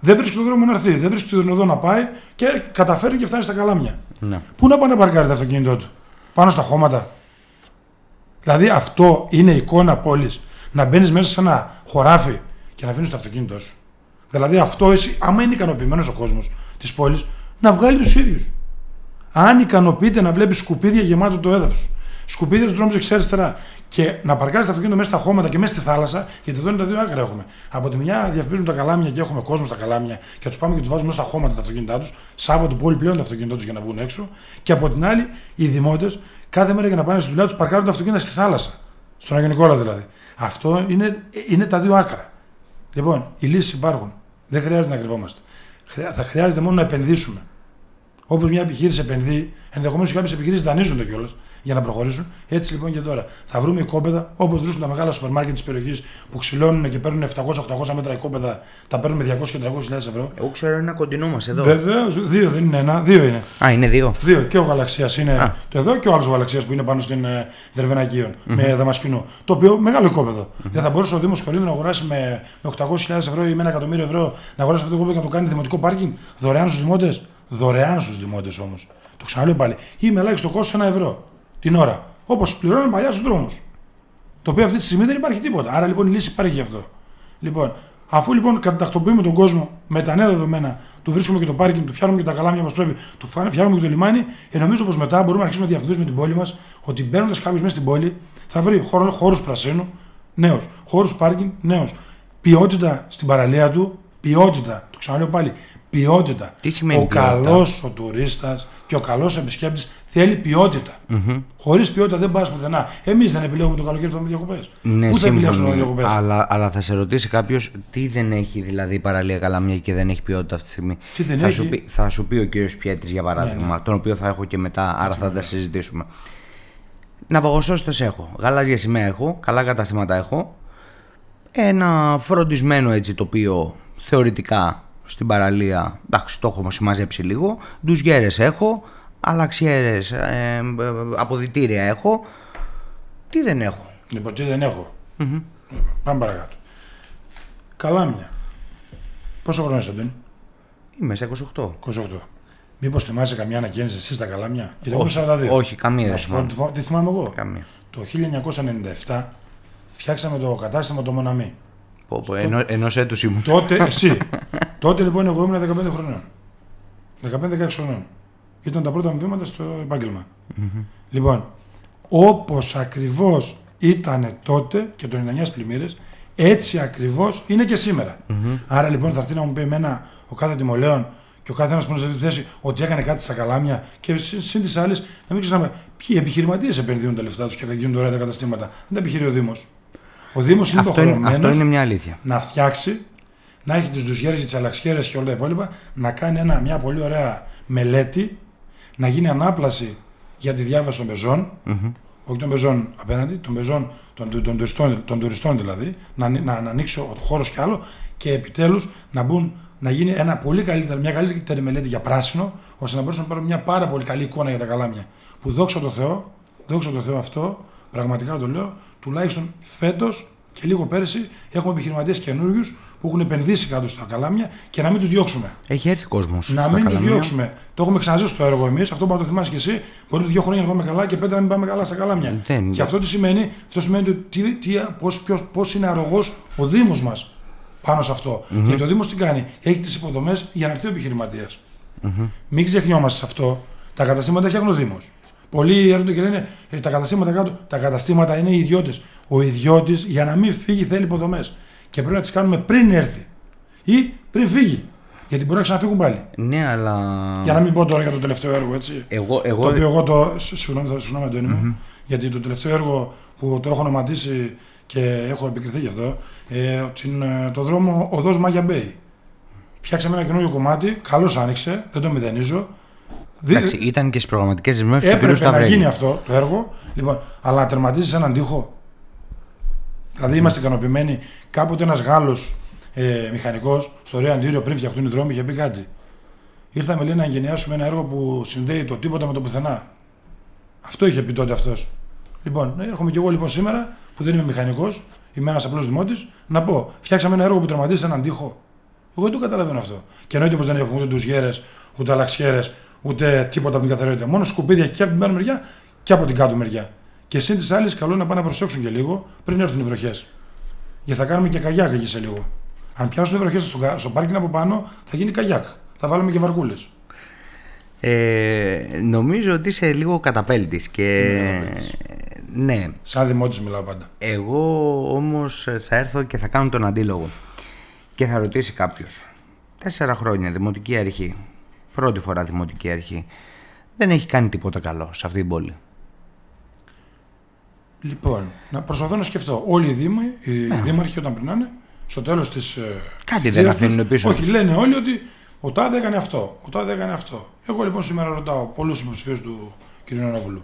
Δεν βρίσκει τον δρόμο να έρθει, δεν βρίσκει την οδό να πάει και καταφέρει και φτάνει στα καλάμια. Ναι. Πού να πάει να παρκάρει το αυτοκίνητό του, Πάνω στα χώματα. Δηλαδή αυτό είναι εικόνα πόλης. Να μπαίνεις μέσα σε ένα χωράφι και να αφήνεις το αυτοκίνητό σου. Δηλαδή αυτό, εσύ, άμα είναι ικανοποιημένος ο κόσμος της πόλης, να βγάλει τους ίδιους. Αν ικανοποιείται να βλέπει σκουπίδια γεμάτο το έδαφος, σκουπίδια του δρόμους δεξιά-αριστερά και να παρκάρεις το αυτοκίνητο μέσα στα χώματα και μέσα στη θάλασσα, γιατί εδώ είναι τα δύο άκρα έχουμε. Από τη μια διαφημίζουν τα καλάμια και έχουμε κόσμο στα καλάμια και τους πάμε και τους βάζουμε μέσα στα χώματα τα αυτοκίνητά τους. Σάββατο πόλη πλέον το αυτοκίνητό τους για να βγουν έξω. Και από την άλλη, οι δημότες κάθε μέρα για να πάνε στη δουλειά τους παρκάρουν τα αυτοκίνητα στη θάλασσα. Στον Αγιο Νικόλα δηλαδή. Αυτό είναι, είναι τα δύο άκρα. Λοιπόν, οι λύσεις υπάρχουν. Δεν χρειάζεται να κρυβόμαστε. Χρειά- Θα χρειάζεται μόνο να επενδύσουμε. Όπως μια επιχείρηση επενδύει, ενδεχομένως και κάποιες επιχειρήσεις δανείζονται κιόλας για να προχωρήσουν. Έτσι λοιπόν και τώρα. Θα βρούμε οικόπεδα όπως βρίσκουν τα μεγάλα σούπερ μάρκετ της περιοχής που ξυλώνουν και παίρνουν 700-800 μέτρα οικόπεδα, τα παίρνουν με 200 και 300 ευρώ. Εγώ ξέρω ένα κοντινό μας εδώ. Βεβαίως, δύο δεν είναι ένα, δύο είναι. Α, είναι δύο. Δύο. Και ο Γαλαξίας είναι Α. το εδώ και ο άλλος Γαλαξίας που είναι πάνω στην ε, Δερβενακίων με Δαμασκηνό. Το οποίο μεγάλο οικόπεδο. Δεν θα μπορούσε ο Δήμος Κορίνθου να αγοράσει με, με 800.000 ευρώ ή με ένα εκατομμύριο ευρώ να αγοράσει αυτό το οικόπεδο και να το κάνει δημοτικό πάρκινγκ; Δωρεάν στους δημότες; Δωρεάν στους δημότες όμως. Το ξαναλέω πάλι. Ή με ελάχιστο κόστος ένα ευρώ την ώρα. Όπως πληρώνουν παλιά στους δρόμους. Το οποίο αυτή τη στιγμή δεν υπάρχει τίποτα. Άρα λοιπόν η λύση υπάρχει γι' αυτό. Λοιπόν, αφού λοιπόν κατακτοποιούμε τον κόσμο με τα νέα δεδομένα, του βρίσκουμε και το πάρκινγκ, του φτιάχνουμε και τα καλάμια όπω πρέπει, του φα- φτιάχνουμε και το λιμάνι, ε, νομίζω πως μετά μπορούμε να αρχίσουμε να διαφημίζουμε την πόλη μας ότι μπαίνοντας κάποιος μέσα στην πόλη θα βρει χώρους πρασίνου, νέους, χώρους πάρκινγκ, νέους, ποιότητα στην παραλία του, Ποιότητα. Το ξαναλέω πάλι. Ποιότητα. Τι σημαίνει ο ποιότητα; καλός ο τουρίστας και ο καλός επισκέπτης θέλει ποιότητα. Χωρίς ποιότητα δεν πας πουθενά. Εμείς δεν επιλέγουμε το καλοκαίρι να διακοπές. Ναι, Πού θα επιλέξουμε σύμφωνοι. διακοπές. Αλλά, αλλά θα σε ρωτήσει κάποιος τι δεν έχει δηλαδή η παραλία Καλαμιά και δεν έχει ποιότητα αυτή τη στιγμή. Τι δεν θα, έχει; Σου πει, θα σου πει ο κύριος Πιέτρης για παράδειγμα, Ναι, ναι. τον οποίο θα έχω και μετά, άρα θα τα συζητήσουμε. Ναυαγοσώστες έχω, γαλάζια σημαία έχω, καλά καταστήματα έχω. Ένα φροντισμένο έτσι τοπίο θεωρητικά στην παραλία, εντάξει το έχω συμμαζέψει λίγο. Ντουζιέρες έχω, αλλαξιέρες, ε, ε, αποδητήρια έχω. Τι δεν έχω. Λοιπόν, τι δεν έχω. Λοιπόν, Πάμε παρακάτω. Καλάμια. Πόσο χρόνο είσαι, Αντώνη; Είμαι στα 28. 28. Μήπως θυμάσαι καμιά ανακαίνιση εσύ στα καλάμια. Γιατί εγώ Όχι, 42. όχι, καμία Να δεν σου πω θυμάμαι. τι θυμά- τι θυμάμαι εγώ. Καμία. Το 1997 φτιάξαμε το κατάστημα το Μοναμή. Πω, πω, ενό, ενός έτους ήμουν. Τότε *laughs* εσύ. Τότε λοιπόν εγώ ήμουν 15 χρονών. 15-16 χρονών. Ήταν τα πρώτα μου βήματα στο επαγγελμα Λοιπόν, όπως ακριβώς ήταν τότε και το 99 πλημμύρες, έτσι ακριβώς είναι και σημερα Άρα λοιπόν θα έρθει να μου πει εμένα ο κάθε τιμολέων και ο κάθε ένας που είναι σε αυτή τη θέση ότι έκανε κάτι στα καλάμια και συ- συν της άλλης να μην ξέραμε ποιοι επιχειρηματίες επενδύουν τα λεφτά τους και γίνονται ωραία τα καταστήματα. Δεν τα επιχειρεί ο Δήμος. Ο Δήμος είναι Αυτό είναι, υποχρεωμένος αυτό είναι μια αλήθεια. να φτιάξει, να έχει τις ντουζιέρε και τις αλλαξιέρε και όλα τα υπόλοιπα, να κάνει ένα, μια πολύ ωραία μελέτη, να γίνει ανάπλαση για τη διάβαση των πεζών, όχι των πεζών απέναντι, των πεζών των, των, των, τουριστών, των τουριστών δηλαδή, να, ανοι- να, να ανοίξει ο χώρος κι άλλο και επιτέλους να μπουν να γίνει ένα πολύ καλύτερο, μια καλύτερη μελέτη για πράσινο, ώστε να μπορέσουμε να πάρουμε μια πάρα πολύ καλή εικόνα για τα καλάμια. Που δόξα τω Θεώ, δόξα τω Θεώ αυτό, πραγματικά το λέω, τουλάχιστον φέτος και λίγο πέρσι έχουμε επιχειρηματίες καινούριους που έχουν επενδύσει κάτω στα καλάμια και να μην τους διώξουμε. Έχει έρθει κόσμος. Να μην τους διώξουμε. Το έχουμε ξαναζήσει στο έργο εμείς. Αυτό που να το θυμάσαι και εσύ. Μπορεί δύο χρόνια να πάμε καλά και πέντε να μην πάμε καλά στα καλάμια. Δεν- Και αυτό τι σημαίνει, αυτό σημαίνει ότι τι, τι, πώς, ποιος, πώς είναι αρρωγός ο Δήμος μας πάνω σε αυτο Γιατί ο Δήμος τι κάνει, έχει τις υποδομές για να έρθει ο επιχειρηματίας. Μην ξεχνιόμαστε σε αυτό. Τα καταστήματα φτιάχνει ο Δήμο. Πολλοί έρχονται και λένε ε, τα καταστήματα κάτω. Τα καταστήματα είναι οι ιδιώτες. Ο ιδιώτης για να μην φύγει θέλει υποδομές. Και πρέπει να τις κάνουμε πριν έρθει. Ή πριν φύγει. Γιατί μπορεί να ξαναφύγουν πάλι. Ναι, αλλά. Για να μην πω τώρα για το τελευταίο έργο, έτσι. Εγώ, εγώ... Το οποίο εγώ το. σ- Συγγνώμη, θα- συγγνώμη Αντώνη μου. Γιατί το τελευταίο έργο που το έχω ονοματίσει και έχω επικριθεί γι' αυτό. Ε, την, ε, το δρόμο Οδός Μάγια Μπέι. Φτιάξαμε ένα καινούριο κομμάτι. Καλώς άνοιξε. Δεν το μηδενίζω. Δι- Εντάξει, ήταν και στις προγραμματικές δεσμεύσεις του κ. Έπρεπε να Σταυρέλη. γίνει αυτό το έργο. Λοιπόν, αλλά να τερματίζει έναν τοίχο. Δηλαδή είμαστε ικανοποιημένοι. Κάποτε ένας Γάλλος ε, μηχανικός στο Ρέο Αντίριο πριν φτιαχτούν οι δρόμοι είχε πει κάτι. Ήρθαμε λέει να εγγενιάσουμε ένα έργο που συνδέει το τίποτα με το πουθενά. Αυτό είχε πει τότε αυτός. Λοιπόν, έρχομαι κι εγώ λοιπόν σήμερα που δεν είμαι μηχανικός, είμαι ένας απλός δημότης, να πω: Φτιάξαμε ένα έργο που τερματίζει έναν τοίχο. Εγώ δεν το καταλαβαίνω αυτό. Και εννοείται πως δεν έχουμε ούτε ντουζιέρες, ούτε αλλαξιέρες, ούτε τίποτα από την καθαριότητα. Μόνο σκουπίδια έχει και από την πάνω μεριά και από την κάτω μεριά. Και συν τη άλλη, καλό είναι να πάνε να προσέξουν και λίγο πριν έρθουν οι βροχές. Γιατί θα κάνουμε και καγιάκ εκεί σε λίγο. Αν πιάσουν οι βροχές στο, κα- στο πάρκινγκ από πάνω, θα γίνει καγιάκ. Θα βάλουμε και βαρκούλες. Ε, νομίζω ότι είσαι λίγο καταπέλτης και ναι, Σαν δημότης μιλάω πάντα. εγώ όμως θα έρθω και θα κάνω τον αντίλογο και θα ρωτήσει κάποιος τέσσερα χρόνια δημοτική αρχή πρώτη φορά δημοτική αρχή δεν έχει κάνει τίποτα καλό σε αυτή την πόλη Λοιπόν, να προσπαθώ να σκεφτώ. Όλοι οι δήμοι, οι δήμαρχοι όταν περνάνε, στο τέλος της. Κάτι δεν αφήνουν πίσω Όχι, τους. λένε όλοι ότι ο Τάδε έκανε αυτό, ο Τάδε έκανε αυτό. Εγώ λοιπόν σήμερα ρωτάω πολλούς υποψηφίους του κ. Νανόπουλου.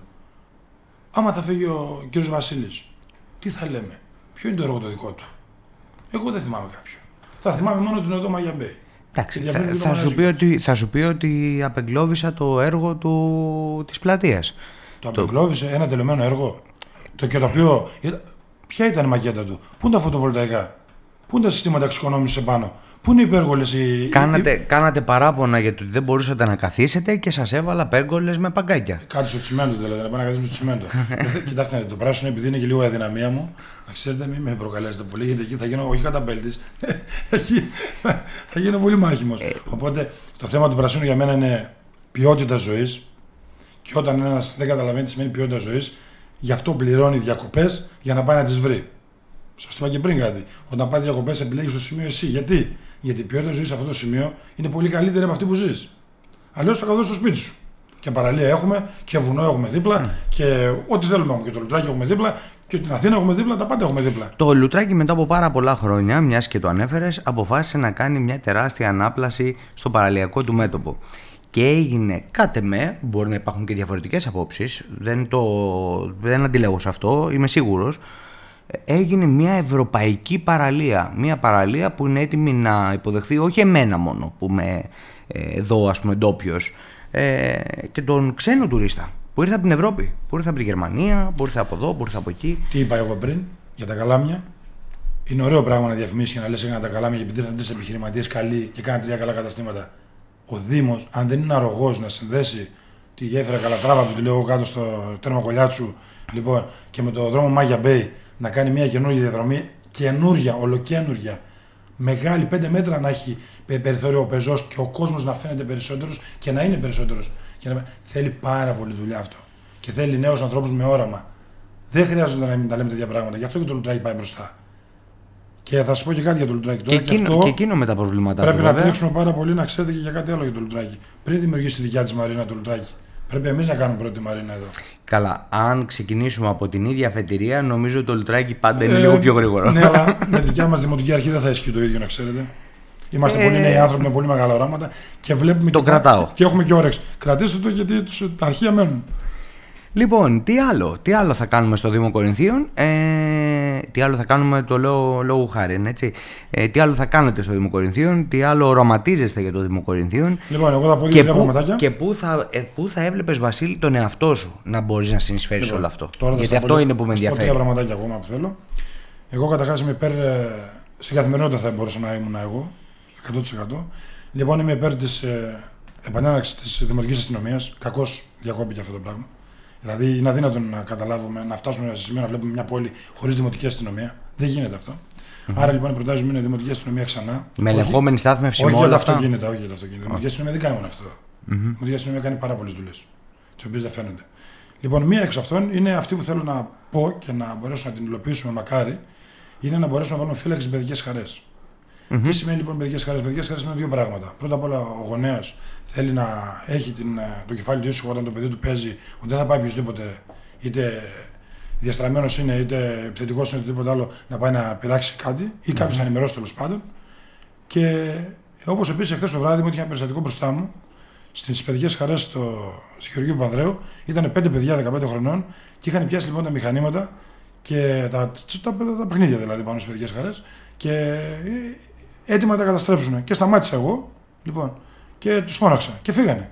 Άμα θα φύγει ο κ. Βασίλης, τι θα λέμε, ποιο είναι το έργο το δικό του; Εγώ δεν θυμάμαι κάποιο. Θα θυμάμαι μόνο την οδό Μαγιαμπέη. Εντάξει, Και θα, διαβάζει θα, το σου μαγαζί. πει ότι, θα σου πει ότι απεγκλώβησα το έργο του, της πλατείας Το απεγκλώβησε ένα τελειωμένο έργο. Το και το οποίο. Ποια ήταν η μακέτα του, Πού είναι τα φωτοβολταϊκά, Πού είναι τα συστήματα εξοικονόμησης επάνω, Πού είναι οι υπέργολες. Οι... Κάνατε, κάνατε παράπονα γιατί δεν μπορούσατε να καθίσετε και σας έβαλα πέργολες με παγκάκια. Κάτι στο τσιμέντο δηλαδή, να πάω να καθίσουμε στο τσιμέντο. Δεν *laughs* θε- Κοιτάξτε, το πράσινο επειδή είναι και λίγο η αδυναμία μου, να ξέρετε, μην με προκαλέσετε πολύ, γιατί εκεί θα γίνω όχι καταπέλτης, *laughs* θα γίνω πολύ μάχημος. Οπότε το θέμα του πρασίνου για μένα είναι ποιότητα ζωής. Και όταν ένας δεν καταλαβαίνει τι σημαίνει ποιότητα ζωής, γι' αυτό πληρώνει διακοπές για να πάει να τις βρει. Σας το είπα και πριν κάτι. Όταν πα διακοπές, επιλέγεις το σημείο εσύ. Γιατί; Γιατί η ποιότητα ζωής σε αυτό το σημείο είναι πολύ καλύτερη από αυτή που ζεις. Αλλιώς θα καθόλου στο σπίτι σου. Και παραλία έχουμε και βουνό έχουμε δίπλα και ό,τι θέλουμε έχουμε. Και το λουτράκι έχουμε δίπλα και την Αθήνα έχουμε δίπλα, τα πάντα έχουμε δίπλα. Το Λουτράκι μετά από πάρα πολλά χρόνια, μιας και το ανέφερες, αποφάσισε να κάνει μια τεράστια ανάπλαση στο παραλιακό του μέτωπο. Και έγινε κάτε με, μπορεί να υπάρχουν και διαφορετικές απόψεις, δεν, το, δεν αντιλέγω σε αυτό, είμαι σίγουρος, έγινε μια ευρωπαϊκή παραλία. Μια παραλία που είναι έτοιμη να υποδεχθεί όχι εμένα μόνο που είμαι ε, εδώ ας πούμε ντόπιος, ε, και τον ξένο τουρίστα που ήρθε από την Ευρώπη, που ήρθε από τη Γερμανία, που ήρθε από εδώ, που ήρθε από εκεί. Τι είπα εγώ πριν για τα καλάμια. Είναι ωραίο πράγμα να διαφημίσεις και να λες: Έκανα τα καλάμια επειδή δεν τρει επιχειρηματίες καλοί και κάνα τρία καλά καταστήματα. Ο Δήμος, αν δεν είναι αρωγός να συνδέσει τη γέφυρα Καλατράβα που τη λέω εγώ κάτω στο τέρμα Κολιάτσου λοιπόν, και με το δρόμο Μάγια Μπέι να κάνει μια καινούργια διαδρομή, καινούρια, ολοκαίνουργια, μεγάλη, πέντε μέτρα να έχει περιθώριο ο πεζός και ο κόσμος να φαίνεται περισσότερος και να είναι περισσότερος. Να... Θέλει πάρα πολύ δουλειά αυτό. Και θέλει νέους ανθρώπους με όραμα. Δεν χρειάζεται να μην τα λέμε τέτοια πράγματα. Γι' αυτό και το Λουτράκι πάει μπροστά. Και θα σας πω και κάτι για το Λουτράκι. Και, και, εκείνο, και εκείνο με τα προβλήματά Πρέπει του, να βέβαια. τρέξουμε πάρα πολύ να ξέρετε και για κάτι άλλο για το Λουτράκι. Πριν δημιουργήσει τη δικιά της Μαρίνα το Λουτράκι. Πρέπει εμείς να κάνουμε πρώτη Μαρίνα εδώ. Καλά, αν ξεκινήσουμε από την ίδια αφετηρία, νομίζω το λουτράκι πάντα είναι λίγο πιο γρήγορο. Ναι, αλλά *laughs* με δικιά μας δημοτική αρχή δεν θα ισχύει το ίδιο, να ξέρετε. Είμαστε Ε, πολύ νέοι άνθρωποι με πολύ μεγάλα οράματα και βλέπουμε. Το και, κρατάω. Και έχουμε και όρεξη. Κρατήστε το γιατί τους- τα αρχεία μένουν. Λοιπόν, τι άλλο, τι άλλο θα κάνουμε στο Δήμο Κορινθίων, ε, τι άλλο θα κάνουμε το λέω λόγου χάρη, έτσι; Ε, τι άλλο θα κάνετε στο Δήμο Κορινθίων, τι άλλο οραματίζεστε για το Δήμο Κορινθίων; Λοιπόν, εγώ θα πω και δύο-τρία πού, πραγματάκια. και πού θα, ε, πού θα έβλεπες Βασίλη τον εαυτό σου να μπορείς να συνεισφέρεις Λοιπόν, όλο αυτό; τώρα θα Γιατί σας αυτό πω- είναι που με θα σας πω ενδιαφέρει. Τρία πραγματάκια ακόμα που θέλω. Εγώ καταρχάς είμαι υπέρ. ε, Στην καθημερινότητα θα μπορούσα να ήμουν εγώ. 100%. Λοιπόν, είμαι υπέρ της ε, επανέναρξης της δημοτική αστυνομίας. Κακώ διακόπηκε αυτό το πράγμα. Δηλαδή, είναι αδύνατο να καταλάβουμε, να φτάσουμε σε σημείο να βλέπουμε μια πόλη χωρίς δημοτική αστυνομία. Δεν γίνεται αυτό. Άρα λοιπόν προτάζουμε είναι δημοτική αστυνομία ξανά. Με Όχι- ελεγχόμενη στάθμευση όχι με για όλα τα αυτά. αυτοκίνητα, όχι για τα αυτοκίνητα. Η δημοτική αστυνομία δεν κάνει μόνο αυτό. Η δημοτική αστυνομία κάνει πάρα πολλές δουλειές, τις οποίες δεν φαίνονται. Λοιπόν, μία εξ αυτών είναι αυτή που θέλω να πω και να μπορέσω να την υλοποιήσουμε μακάρι, είναι να μπορέσουμε να βάλουμε φύλαξη στι παιδικές χαρές. Τι σημαίνει λοιπόν παιδικέ χαρές; Παιδικέ χαρές είναι δύο πράγματα. Πρώτα απ' όλα, ο γονέας θέλει να έχει την, ε, το κεφάλι του ήσυχο όταν το παιδί του παίζει, ότι δεν θα πάει οποιοδήποτε, είτε διαστραμμένος είναι, είτε επιθετικός είναι, οτιδήποτε άλλο, να πάει να πειράξει κάτι ή κάποιος να ενημερώσει τέλος πάντων. Και όπως επίσης εχθές το βράδυ μου είχε ένα περιστατικό μπροστά μου στις παιδικές χαρές στο στη Γεωργίου Πανδρέου. Ήταν πέντε παιδιά 15 χρονών και είχαν πιάσει λοιπόν τα μηχανήματα και τα, τα, τα, τα παιχνίδια δηλαδή πάνω στις παιδικές χαρές και ε, έτοιμα να τα καταστρέψουν. Και σταμάτησα εγώ λοιπόν και τους φώναξα και φύγανε.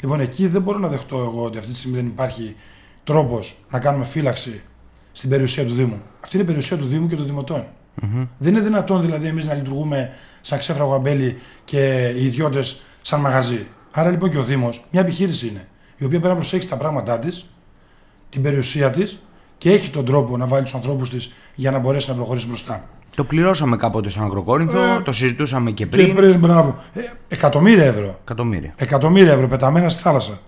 Λοιπόν, εκεί δεν μπορώ να δεχτώ εγώ ότι αυτή τη στιγμή δεν υπάρχει τρόπος να κάνουμε φύλαξη στην περιουσία του Δήμου. Αυτή είναι η περιουσία του Δήμου και των δημοτών. Δεν είναι δυνατόν δηλαδή εμείς να λειτουργούμε σαν ξέφραγο αμπέλι και οι ιδιώτες σαν μαγαζί. Άρα λοιπόν και ο Δήμος μια επιχείρηση είναι, η οποία πρέπει να προσέξει τα πράγματά της, την περιουσία της και έχει τον τρόπο να βάλει τους ανθρώπους της για να μπορέσει να προχωρήσει μπροστά. Το πληρώσαμε κάποτε στον Αγροκόρινθο, Ε, το συζητούσαμε και πριν. Και πριν, μπράβο. Ε, εκατομμύρια ευρώ. Εκατομμύρια. Εκατομμύρια ευρώ πεταμένα στη θάλασσα.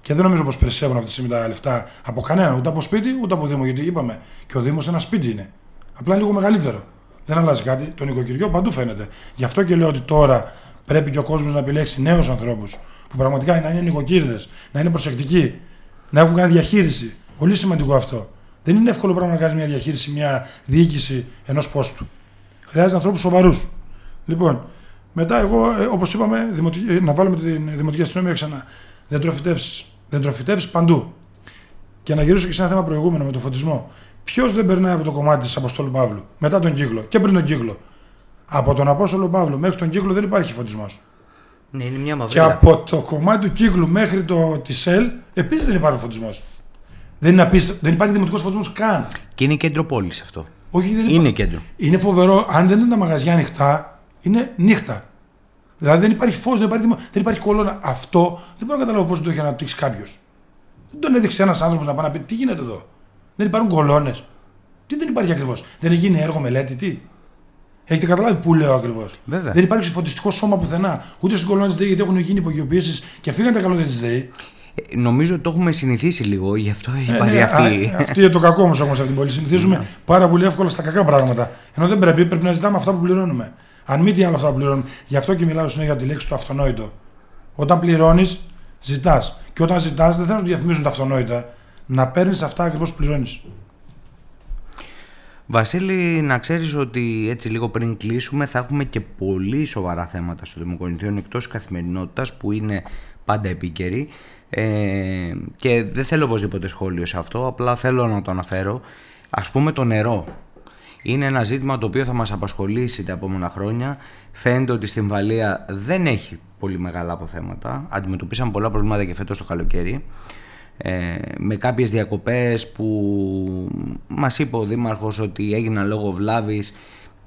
Και δεν νομίζω πως περισσεύουν αυτή τη στιγμή τα λεφτά από κανέναν, ούτε από σπίτι ούτε από Δήμο. Γιατί είπαμε και ο Δήμος ένα σπίτι είναι. Απλά λίγο μεγαλύτερο. Δεν αλλάζει κάτι. Το νοικοκυριό παντού φαίνεται. Γι' αυτό και λέω ότι τώρα πρέπει και ο κόσμος να επιλέξει νέους ανθρώπους που πραγματικά να είναι νοικοκύριδες, να είναι προσεκτικοί, να έχουν κάνει διαχείριση. Πολύ σημαντικό αυτό. Δεν είναι εύκολο πράγμα να κάνεις μια διαχείριση, μια διοίκηση ενός πόστου. Χρειάζεται ανθρώπους σοβαρούς. Λοιπόν, μετά εγώ, όπως είπαμε, δημοτική- ε, να βάλουμε την δημοτική αστυνομία ξανά. Δεν τροφιτεύσει. Δεν τροφιτεύσει παντού. Και να γυρίσω και σε ένα θέμα προηγούμενο με το φωτισμό. Ποιος δεν περνάει από το κομμάτι της Αποστόλου Παύλου, μετά τον κύκλο και πριν τον κύκλο; Από τον Απόστολο Παύλου μέχρι τον κύκλο δεν υπάρχει φωτισμός. Ναι, είναι μια Και μαυρίλα. από το κομμάτι του κύκλου μέχρι το τη ΣΕΛ επίσης δεν υπάρχει φωτισμός. Δεν, είναι απίστευτο- δεν υπάρχει δημοτικός φωτισμός καν. Και είναι κέντρο πόλης αυτό. Όχι, δεν Είναι κέντρο. Είναι φοβερό. Αν δεν είναι τα μαγαζιά ανοιχτά, είναι νύχτα. Δηλαδή δεν υπάρχει φως, δεν υπάρχει, δημο- δεν υπάρχει κολόνα. Αυτό δεν μπορώ να καταλάβω πώς το έχει αναπτύξει κάποιος. Δεν τον έδειξε ένας άνθρωπος να πάει να πει τι γίνεται εδώ; Δεν υπάρχουν κολόνες. Τι δεν υπάρχει ακριβώς; Δεν έχει γίνει έργο μελέτη, τι; Έχετε καταλάβει πού λέω ακριβώς; Βέβαια. Δεν υπάρχει φωτιστικό σώμα πουθενά. Ούτε στην κολόνα της ΔΕΗ γιατί έχουν γίνει υπογειοποιήσει και φύγανε τα καλώδια της ΔΕΗ. Ε, νομίζω ότι το έχουμε συνηθίσει λίγο, γι' αυτό έχει Ε, πάρει ναι, αυτή. α, αυτή είναι το κακό όμως όμως αυτή την πόλη. Συνηθίζουμε πάρα πολύ εύκολα στα κακά πράγματα. Ενώ δεν πρέπει, πρέπει να ζητάμε αυτά που πληρώνουμε. Αν μη τι άλλο αυτά που πληρώνουμε. Γι' αυτό και μιλάω συνέχεια για τη λέξη του αυτονόητο. Όταν πληρώνεις, ζητάς. Και όταν ζητάς, δεν θα σου διαφημίζουν τα αυτονόητα. Να παίρνεις αυτά ακριβώς που πληρώνεις. Βασίλη, να ξέρεις ότι έτσι λίγο πριν κλείσουμε θα έχουμε και πολύ σοβαρά θέματα στο Δημοκονηθείο εκτός καθημερινότητας που είναι πάντα επίκαιρη ε, και δεν θέλω οπωσδήποτε σχόλιο σε αυτό, απλά θέλω να το αναφέρω. Ας πούμε το νερό. Είναι ένα ζήτημα το οποίο θα μας απασχολήσει τα επόμενα χρόνια. Φαίνεται ότι στην Βαλία δεν έχει πολύ μεγάλα αποθέματα. Αντιμετωπίσαμε πολλά προβλήματα και φέτος το καλοκαίρι. Ε, με κάποιες διακοπές που μας είπε ο Δήμαρχος ότι έγιναν λόγω βλάβης.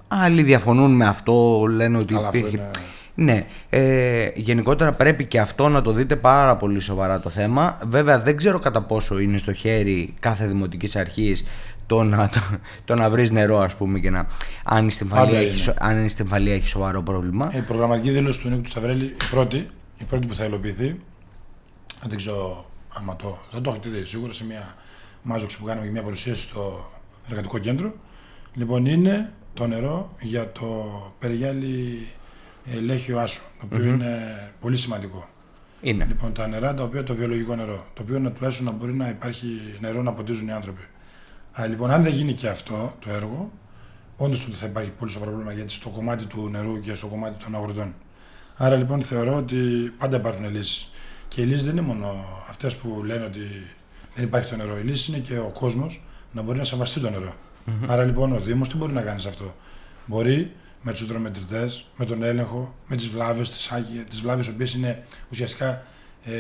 Άλλοι διαφωνούν με αυτό, λένε ότι Καλά, αυτό υπήρχε... είναι- Ναι, ε, γενικότερα πρέπει και αυτό να το δείτε πάρα πολύ σοβαρά το θέμα. Βέβαια δεν ξέρω κατά πόσο είναι στο χέρι κάθε δημοτικής αρχής το να, το, το να βρεις νερό ας πούμε και να... Αν η Στυμφαλία, Πάντα έχει, είναι. σο- αν η Στυμφαλία έχει σοβαρό πρόβλημα. Η προγραμματική δήλωση του Νίκου του Σταυρέλη, η πρώτη, η πρώτη που θα υλοποιηθεί, δεν ξέρω άμα το, δεν το έχετε δει σίγουρα σε μια μάζοξη που κάναμε και μια παρουσίαση στο εργατικό κέντρο. Λοιπόν, είναι το νερό για το Περιγιάλι ε, Λέχιο Άσο, το οποιο είναι πολύ σημαντικό. Είναι. Λοιπόν, τα νερά, τα οποία το βιολογικό νερό, το οποίο να, τουλάχιστον να μπορεί να υπάρχει νερό να ποτίζουν οι άνθρωποι. Α, λοιπόν, αν δεν γίνει και αυτό το έργο, όντως τότε θα υπάρχει πολύ σοβαρό πρόβλημα γιατί στο κομμάτι του νερού και στο κομμάτι των αγροτών. Άρα λοιπόν θεωρώ ότι πάντα υπάρχουν λύσεις. Και οι λύσεις δεν είναι μόνο αυτές που λένε ότι δεν υπάρχει το νερό. Η λύση είναι και ο κόσμος να μπορεί να σεβαστεί το νερο Άρα λοιπόν ο Δήμος τι μπορεί να κάνει σε αυτό. Μπορεί με τους δρομετρητές, με τον έλεγχο, με τις βλάβες, τις βλάβες οι οποίες είναι ουσιαστικά ε,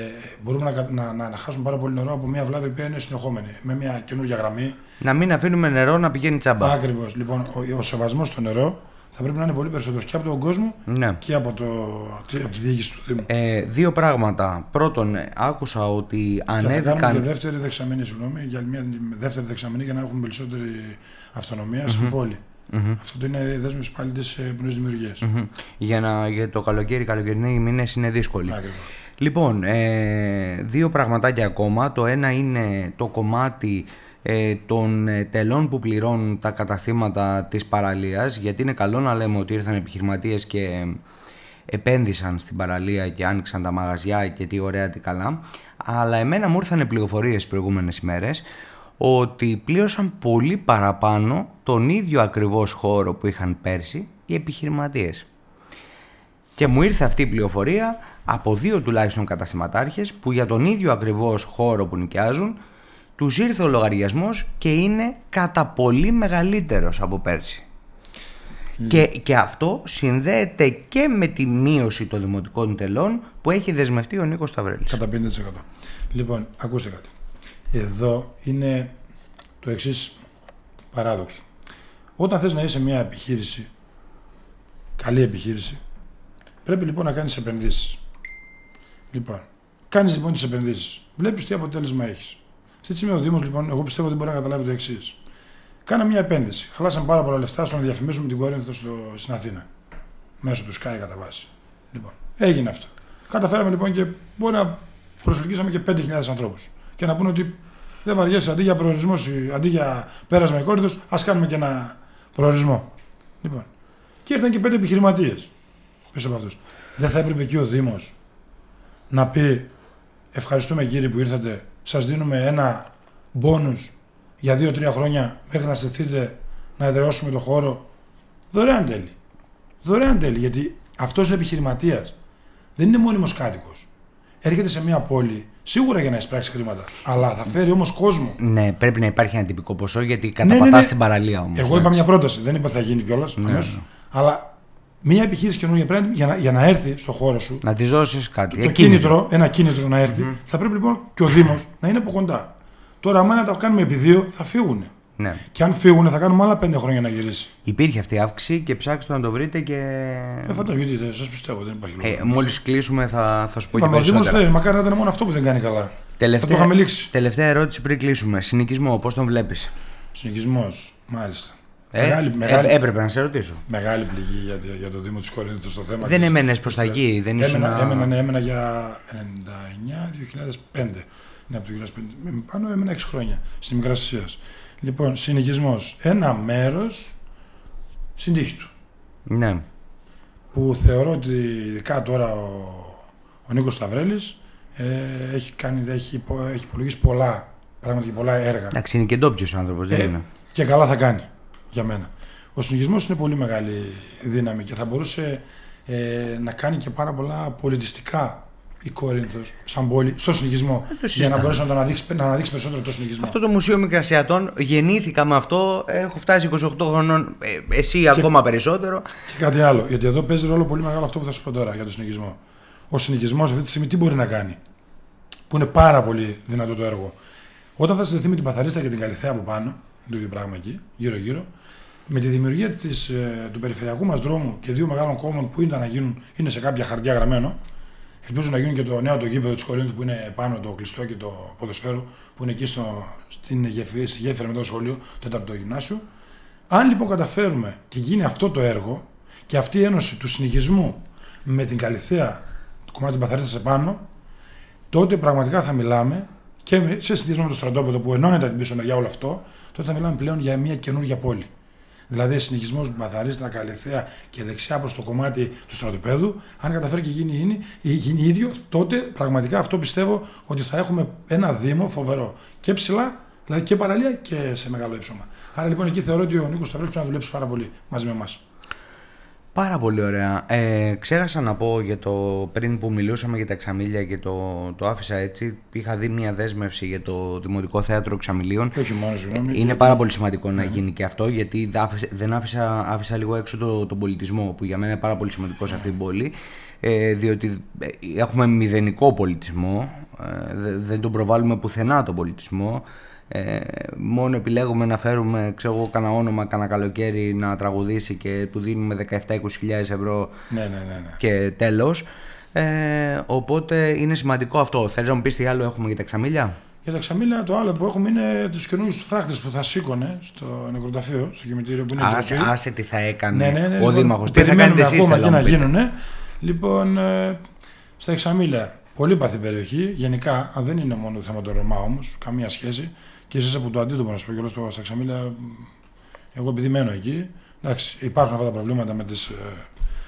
μπορούμε να, κα- να, να, να χάσουμε πάρα πολύ νερό από μια βλάβη που είναι συνεχόμενη. Με μια καινούργια γραμμή, Να μην αφήνουμε νερό να πηγαίνει τσάμπα. Ακριβώς. Λοιπόν, ο, ο σεβασμός στο νερό θα πρέπει να είναι πολύ περισσότερο και από τον κόσμο Ναι. και από, το, από τη διοίκηση του Δήμου. Ε, δύο πράγματα. Πρώτον, ε, άκουσα ότι και θα κάνουμε και ανέβηκαν. δεύτερη δεξαμενή, συγγνώμη, για μια δεύτερη δεξαμενή για να έχουμε περισσότερη αυτονομία στην πόλη. Αυτό είναι η δέσμευση πάλι της πνοή δημιουργία. Μμμ. Για, να, για το καλοκαίρι, οι καλοκαιρινοί μήνες είναι δύσκολοι. Ακριβώς. Λοιπόν, ε, δύο πραγματάκια ακόμα. Το ένα είναι το κομμάτι ε, των ε, τελών που πληρώνουν τα καταστήματα της παραλίας γιατί είναι καλό να λέμε ότι ήρθαν επιχειρηματίες και ε, επένδυσαν στην παραλία και άνοιξαν τα μαγαζιά και τι ωραία τι καλά αλλά εμένα μου ήρθαν πληροφορίες τις προηγούμενες ημέρες ότι πλήρωσαν πολύ παραπάνω τον ίδιο ακριβώς χώρο που είχαν πέρσι οι επιχειρηματίες. Και μου ήρθε αυτή η πληροφορία από δύο τουλάχιστον καταστηματάρχες που για τον ίδιο ακριβώς χώρο που νοικιάζουν τους ήρθε ο λογαριασμός και είναι κατά πολύ μεγαλύτερος από πέρσι. Και, και αυτό συνδέεται και με τη μείωση των δημοτικών τελών που έχει δεσμευτεί ο Νίκος Σταυρέλης. Κατά 50%. Λοιπόν, ακούστε κάτι. Εδώ είναι το εξής παράδοξο. Όταν θες να είσαι μια επιχείρηση, καλή επιχείρηση, πρέπει λοιπόν να κάνεις επενδύσεις. Λοιπόν, κάνεις λοιπόν τις επενδύσεις. Βλέπεις τι αποτέλεσμα έχεις. Αυτή τη στιγμή ο Δήμος λοιπόν, εγώ πιστεύω ότι μπορεί να καταλάβει το εξής. Κάναμε μια επένδυση. Χαλάσαμε πάρα πολλά λεφτά στο να διαφημίσουμε την Κόρινθο στο, στην Αθήνα. Μέσω του Sky κατά βάση. Λοιπόν, έγινε αυτό. Καταφέραμε λοιπόν και μπορεί να προσελκύσαμε και 5.000 ανθρώπους. Και να πούνε ότι δεν βαριέσαι αντί για προορισμό, αντί για πέρασμα η Κόρινθος, ας κάνουμε και ένα προορισμό. Λοιπόν. Και ήρθαν και πέντε επιχειρηματίες πίσω από αυτούς. Δεν θα έπρεπε εκεί ο Δήμος να πει Ευχαριστούμε κύριοι που ήρθατε. Σας δίνουμε ένα μπόνους για δύο-τρία χρόνια μέχρι να στεθείτε να εδραιώσουμε το χώρο. Δωρεάν τέλει. Δωρεάν τέλει. Γιατί αυτός είναι επιχειρηματίας. Δεν είναι μόνιμος κάτοικος. Έρχεται σε μια πόλη σίγουρα για να εισπράξει χρήματα. Αλλά θα φέρει όμως κόσμο. Ναι, πρέπει να υπάρχει ένα τυπικό ποσό γιατί ναι, καταπατάς ναι. την παραλία όμως. Εγώ είπα μια πρόταση. Δεν είπα θα γίνει κιόλας Ναι, αμέσως. Αλλά μια επιχείρηση καινούργια πρέπει για να, για να έρθει στο χώρο σου. Να της δώσεις κάτι. Το κίνητρο, ένα κίνητρο να ερθει θα πρέπει λοιπόν και ο Δήμος να είναι από κοντά. Τώρα, άμα να τα κάνουμε επί δύο, θα φύγουν. Ναι. Και αν φύγουν, θα κάνουμε άλλα πέντε χρόνια να γυρίσει. Υπήρχε αυτή η αύξηση και ψάξτε να το βρείτε και... Ε, φαντάζομαι, γιατί σας πιστεύω, δεν υπάρχει λόγος. Ε, μόλις κλείσουμε θα, θα σου πω και Είπαμε, ο Δήμο περισσότερα. θέλει, μακάρι να ήταν μόνο αυτό που δεν κάνει καλά. Θα το Τελευταία, είχαμε λήξει. τελευταία ερώτηση πριν κλείσουμε. Συνοικισμό, πώς τον βλέπεις; Συνοικισμός, μάλιστα. Ε, Μεγάλη- ε, μεγάλη- έπρεπε να σε ρωτήσω. Μεγάλη πληγή για, το- για το Δήμο της Κορίνθου στο θέμα. Δεν της- έμενε προς τα γη, δεν ήσουν. Έμενα, έμενα, ναι, έμενα για 99-2005. Ναι, από το 2005. Με Πάνω έμενα 6 χρόνια στη Μικρά Ασίας. Λοιπόν, συνοικισμό. Ένα μέρος στην τύχη του. Ναι. Που θεωρώ ότι ειδικά τώρα ο, ο Νίκος Σταυρέλης ε, έχει, κάνει, έχει, υπο- έχει υπολογίσει πολλά πράγματα και πολλά έργα. Εντάξει, είναι και ντόπιος άνθρωπος, δεν Ε, είναι. Και καλά θα κάνει για μένα. Ο συνοικισμό είναι πολύ μεγάλη δύναμη και θα μπορούσε ε, να κάνει και πάρα πολλά πολιτιστικά η Κόρινθος σαν πόλη στο συνοικισμό. για να συζητάμε. μπορέσει να, το αναδείξει, να αναδείξει περισσότερο το συνοικισμό. Αυτό το Μουσείο Μικρασιατών γεννήθηκα με αυτό. Έχω φτάσει 28 χρονών. ε, εσύ ακόμα περισσότερο. Και κάτι άλλο, γιατί εδώ παίζει ρόλο πολύ μεγάλο αυτό που θα σου πω τώρα για το συνοικισμό. Ο συνοικισμό αυτή τη στιγμή τι μπορεί να κάνει, που είναι πάρα πολύ δυνατό το έργο. Όταν θα συνδεθεί με την Παθαρίστα και την Καλυθέα από πάνω, το ίδιο πράγμα εκεί, γύρω-γύρω, με τη δημιουργία της, ε, του περιφερειακού μας δρόμου και δύο μεγάλων κόμμων που ήταν να γίνουν, είναι σε κάποια χαρτιά γραμμένο, ελπίζω να γίνουν και το νέο το γήπεδο της Κορίνθου που είναι πάνω το κλειστό και το ποδοσφαίρο, που είναι εκεί στο, στην γέφυρα, στη γέφυρα μετά το σχολείο, το τέταρτο γυμνάσιο. Αν λοιπόν καταφέρουμε και γίνει αυτό το έργο και αυτή η ένωση του συνοικισμού με την Καλυθέα, το κομμάτι της Παθαρίστα επάνω, τότε πραγματικά θα μιλάμε και με- σε συνδυασμό με το στρατόπεδο που ενώνεται την πίσω μεριά όλο αυτό, τότε θα μιλάμε πλέον για μια καινούργια πόλη. Δηλαδή, συνεχισμό Μπαθαρίστρα, Καλυθέα και δεξιά προς το κομμάτι του στρατοπέδου, αν καταφέρει και γίνει, γίνει, γίνει ίδιο, τότε πραγματικά αυτό πιστεύω ότι θα έχουμε ένα Δήμο φοβερό. Και ψηλά, δηλαδή και παραλία και σε μεγάλο ύψωμα. Άρα λοιπόν εκεί θεωρώ ότι ο Νίκος Σταυρέλη πρέπει να δουλέψει πάρα πολύ μαζί με εμάς. Πάρα πολύ ωραία. Ε, ξέχασα να πω για το πριν που μιλούσαμε για τα εξαμήλια και το, το άφησα έτσι. Είχα δει μια δέσμευση για το Δημοτικό Θέατρο Εξαμηλίων. Και όχι μόνο, συγγνώμη. Είναι γιατί- πάρα πολύ σημαντικό να γίνει και αυτό γιατί δεν άφησα, δεν άφησα, άφησα λίγο έξω το, τον πολιτισμό που για μένα είναι πάρα πολύ σημαντικό σε αυτή την πόλη ε, διότι ε, έχουμε μηδενικό πολιτισμό ε, δε- δεν τον προβάλλουμε πουθενά τον πολιτισμό ε, μόνο επιλέγουμε να φέρουμε ξέρω εγώ κανένα όνομα κανένα καλοκαίρι να τραγουδήσει και του δίνουμε 17-20 χιλιάδες ευρώ Ναι, ναι, ναι. ναι. και τέλος ε, οπότε είναι σημαντικό αυτό θέλεις να μου πεις τι άλλο έχουμε για τα εξαμήλια Για τα ξαμήλια το άλλο που έχουμε είναι τους καινούριους φράχτες που θα σήκωνε στο νεκροταφείο, στο κημητήριο που είναι η άσε, ντροπή. άσε τι θα έκανε Ναι, ναι, ναι, ο λοιπόν, Δήμαρχος που τι θα κάνετε περιμένουμε εσείς ακόμα θέλω και να να μου πείτε. γίνουν. Λοιπόν, ε, στα Εξαμήλια, πολύ παθή περιοχή. Γενικά, αν δεν είναι μόνο το θέμα των Ρωμά όμως, καμία σχέση. Και εσεί από το αντίθετο να σου πω και όλο στο- στα Εξαμήλια, μ, εγώ επειδή μένω εκεί, εντάξει, υπάρχουν αυτά τα προβλήματα με, τις, ε,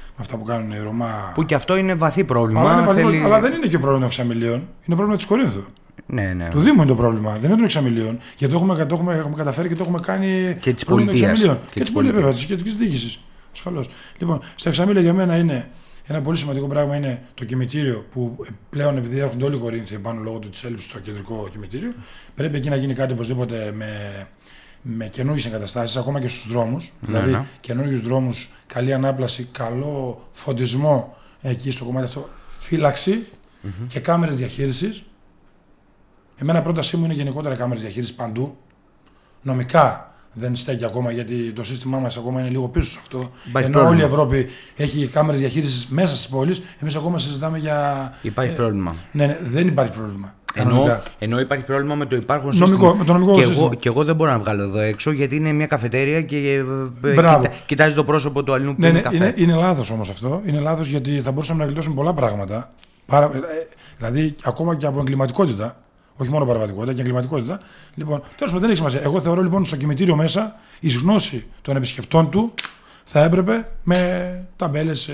με αυτά που κάνουν οι Ρωμά. Που και αυτό είναι βαθύ πρόβλημα. αλλά, είναι βαθύ- θέλει... αλλά δεν είναι και πρόβλημα των Εξαμηλίων, είναι πρόβλημα της Κορίνθου. Ναι, ναι. Του Δήμου είναι το πρόβλημα, δεν είναι των Εξαμηλίων. Γιατί το έχουμε, το έχουμε, έχουμε καταφέρει και το έχουμε κάνει. Και της πρόβλημα των πολιτείας. Εξαμηλίων. Και Και, της τη πολιτεία, βέβαια, πολιτείας. και της διοίκησης. Ασφαλώς. Λοιπόν, στα Εξαμήλια για μένα είναι ένα πολύ σημαντικό πράγμα είναι το κημητήριο που πλέον επειδή έρχονται όλοι οι Κορίνθιοι πάνω λόγω της έλλειψη στο κεντρικό κημητήριο, πρέπει εκεί να γίνει κάτι οπωσδήποτε με, με καινούργιες εγκαταστάσεις, ακόμα και στους δρόμους. δηλαδή ναι. καινούριου δρόμους, καλή ανάπλαση, καλό φωτισμό εκεί στο κομμάτι αυτό, φύλαξη και κάμερες διαχείρισης. Εμένα πρότασή μου είναι γενικότερα κάμερες διαχείρισης παντού. Νομικά δεν στέκει ακόμα γιατί το σύστημά μας ακόμα είναι λίγο πίσω σε αυτό. Υπάρχει Ενώ όλη η πρόβλημα. Ευρώπη έχει κάμερες διαχείρισης μέσα στις πόλεις, εμείς ακόμα συζητάμε για. Υπάρχει Ε, πρόβλημα. Ναι, ναι, δεν υπάρχει πρόβλημα. Ενώ, Κανονικά. ενώ υπάρχει πρόβλημα με το υπάρχον Νομικό, σύστημα. με το νομικό και, σύστημα. εγώ, και εγώ δεν μπορώ να βγάλω εδώ έξω γιατί είναι μια καφετέρια και ε, ε, Μπράβο. κοιτά- κοιτάζει το πρόσωπο του αλλού που Ναι, είναι ναι, καφέ. είναι, είναι λάθος όμως αυτό. Είναι λάθος γιατί θα μπορούσαμε να γλιτώσουμε πολλά πράγματα. Πάρα, ε, δηλαδή ακόμα και από εγκληματικότητα. Όχι μόνο παραβατικότητα και εγκληματικότητα. Λοιπόν, τέλος πάντων δεν έχει σημασία. Εγώ θεωρώ λοιπόν στο κημητήριο μέσα η γνώση των επισκεπτών του θα έπρεπε με ταμπέλες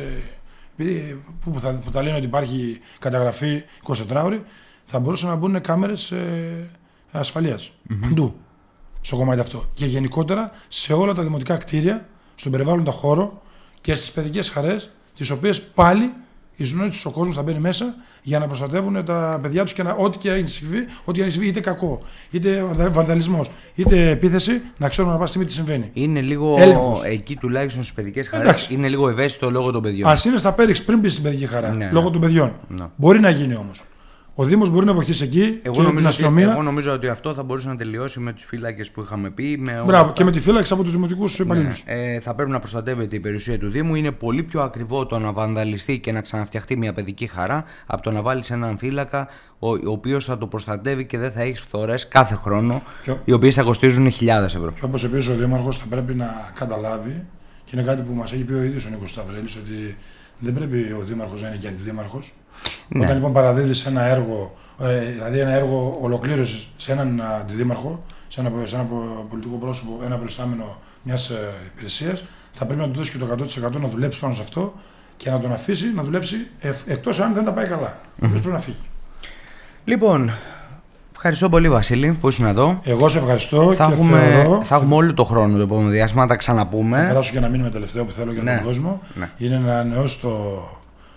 που, που, θα, που θα λένε ότι υπάρχει καταγραφή 24 ώρη, θα μπορούσαν να μπουν κάμερες ε, ασφαλείας. Παντού στο κομμάτι αυτό. Και γενικότερα σε όλα τα δημοτικά κτίρια, στον περιβάλλοντα χώρο και στις παιδικές χαρές, τις οποίες πάλι η ζωή τους ο κόσμος θα μπαίνει μέσα για να προστατεύουν τα παιδιά τους και να, ό,τι και αν συμβεί, ό,τι αν συμβεί, είτε κακό, είτε βανδαλισμός, είτε επίθεση, να ξέρουμε να πάση στιγμή τι συμβαίνει. Είναι λίγο Έλεγχος. εκεί τουλάχιστον στις παιδικές χαρές. Εντάξει. Είναι λίγο ευαίσθητο λόγω των παιδιών. Α είναι στα πέριξ πριν μπει στην παιδική χαρά, Ναι, ναι. λόγω των παιδιών. Ναι. Μπορεί να γίνει όμως. Ο Δήμος μπορεί να βοηθήσει εκεί Εγώ και την νομίζω, ότι, αστυνομία. εγώ νομίζω ότι αυτό θα μπορούσε να τελειώσει με τους φύλακες που είχαμε πει. Με όλα Μπράβο, αυτά. και με τη φύλαξη από τους δημοτικούς υπαλλήλους. Ναι, ε, θα πρέπει να προστατεύεται η περιουσία του Δήμου. Είναι πολύ πιο ακριβό το να βανδαλιστεί και να ξαναφτιαχτεί μια παιδική χαρά από το να βάλεις έναν φύλακα ο, ο οποίος θα το προστατεύει και δεν θα έχει φθορές κάθε χρόνο, Ποιο; οι οποίες θα κοστίζουν χιλιάδες ευρώ. Και όπως επίση ο Δήμαρχος θα πρέπει να καταλάβει, και είναι κάτι που μας έχει πει ο ίδιος ο Νίκος Σταυρέλης, ότι δεν πρέπει ο Δήμαρχος να είναι και αντιδήμαρχος. Ναι. Όταν λοιπόν παραδίδεις ένα έργο, ε, δηλαδή ένα έργο ολοκλήρωσης σε έναν αντιδήμαρχο, σε ένα, σε ένα πολιτικό πρόσωπο, ένα προϊστάμενο μιας υπηρεσίας, θα πρέπει να του δώσει και το 100% να δουλέψει πάνω σε αυτό και να τον αφήσει να δουλέψει εκτός αν δεν τα πάει καλά. Mm-hmm. πρέπει να φύγει. Λοιπόν, ευχαριστώ πολύ Βασίλη που ήσουν εδώ. Εγώ σε ευχαριστώ Θα και έχουμε, θεωρώ. θα έχουμε όλο το χρόνο το επόμενο διάστημα να τα Θα ξαναπούμε. περάσω και να μείνουμε τελευταίο που θέλω για Ναι. τον κόσμο. Ναι. Είναι να ανανεώσει το,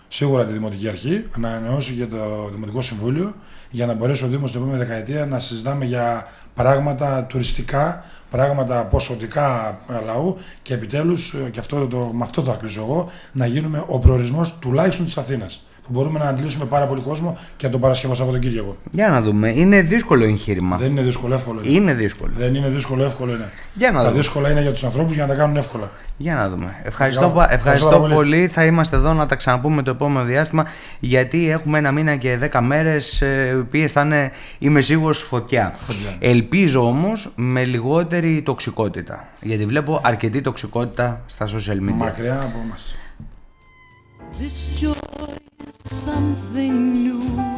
σίγουρα τη Δημοτική Αρχή, να ανανεώσει και το Δημοτικό Συμβούλιο για να μπορέσει ο Δήμος την επόμενη δεκαετία να συζητάμε για πράγματα τουριστικά, πράγματα ποσοτικά ε, λαού και επιτέλους, ε, και αυτό το, με αυτό το ακλείσω εγώ, να γίνουμε ο προορισμός τουλάχιστον της Αθήνας. Που μπορούμε να αντλήσουμε πάρα πολύ κόσμο και τον Παρασκευό Σαββατοκύριακο. Για να δούμε. Είναι δύσκολο εγχείρημα. Δεν είναι δύσκολο, εύκολο είναι. Είναι δύσκολο. Δεν είναι δύσκολο, εύκολο είναι. Για να Τα δούμε. δύσκολα είναι για τους ανθρώπους για να τα κάνουν εύκολα. Για να δούμε. Ευχαριστώ, Ευχαριστώ. πα- ευχαριστώ Ευχαριστώ πολύ. πολύ. Θα είμαστε εδώ να τα ξαναπούμε το επόμενο διάστημα γιατί έχουμε ένα μήνα και δέκα μέρες ε, οι οποίες θα είναι είμαι σίγουρος φωτιά. Φωτιά. Ελπίζω όμως με λιγότερη τοξικότητα γιατί βλέπω αρκετή τοξικότητα στα social media. Μακριά από εμά. something new.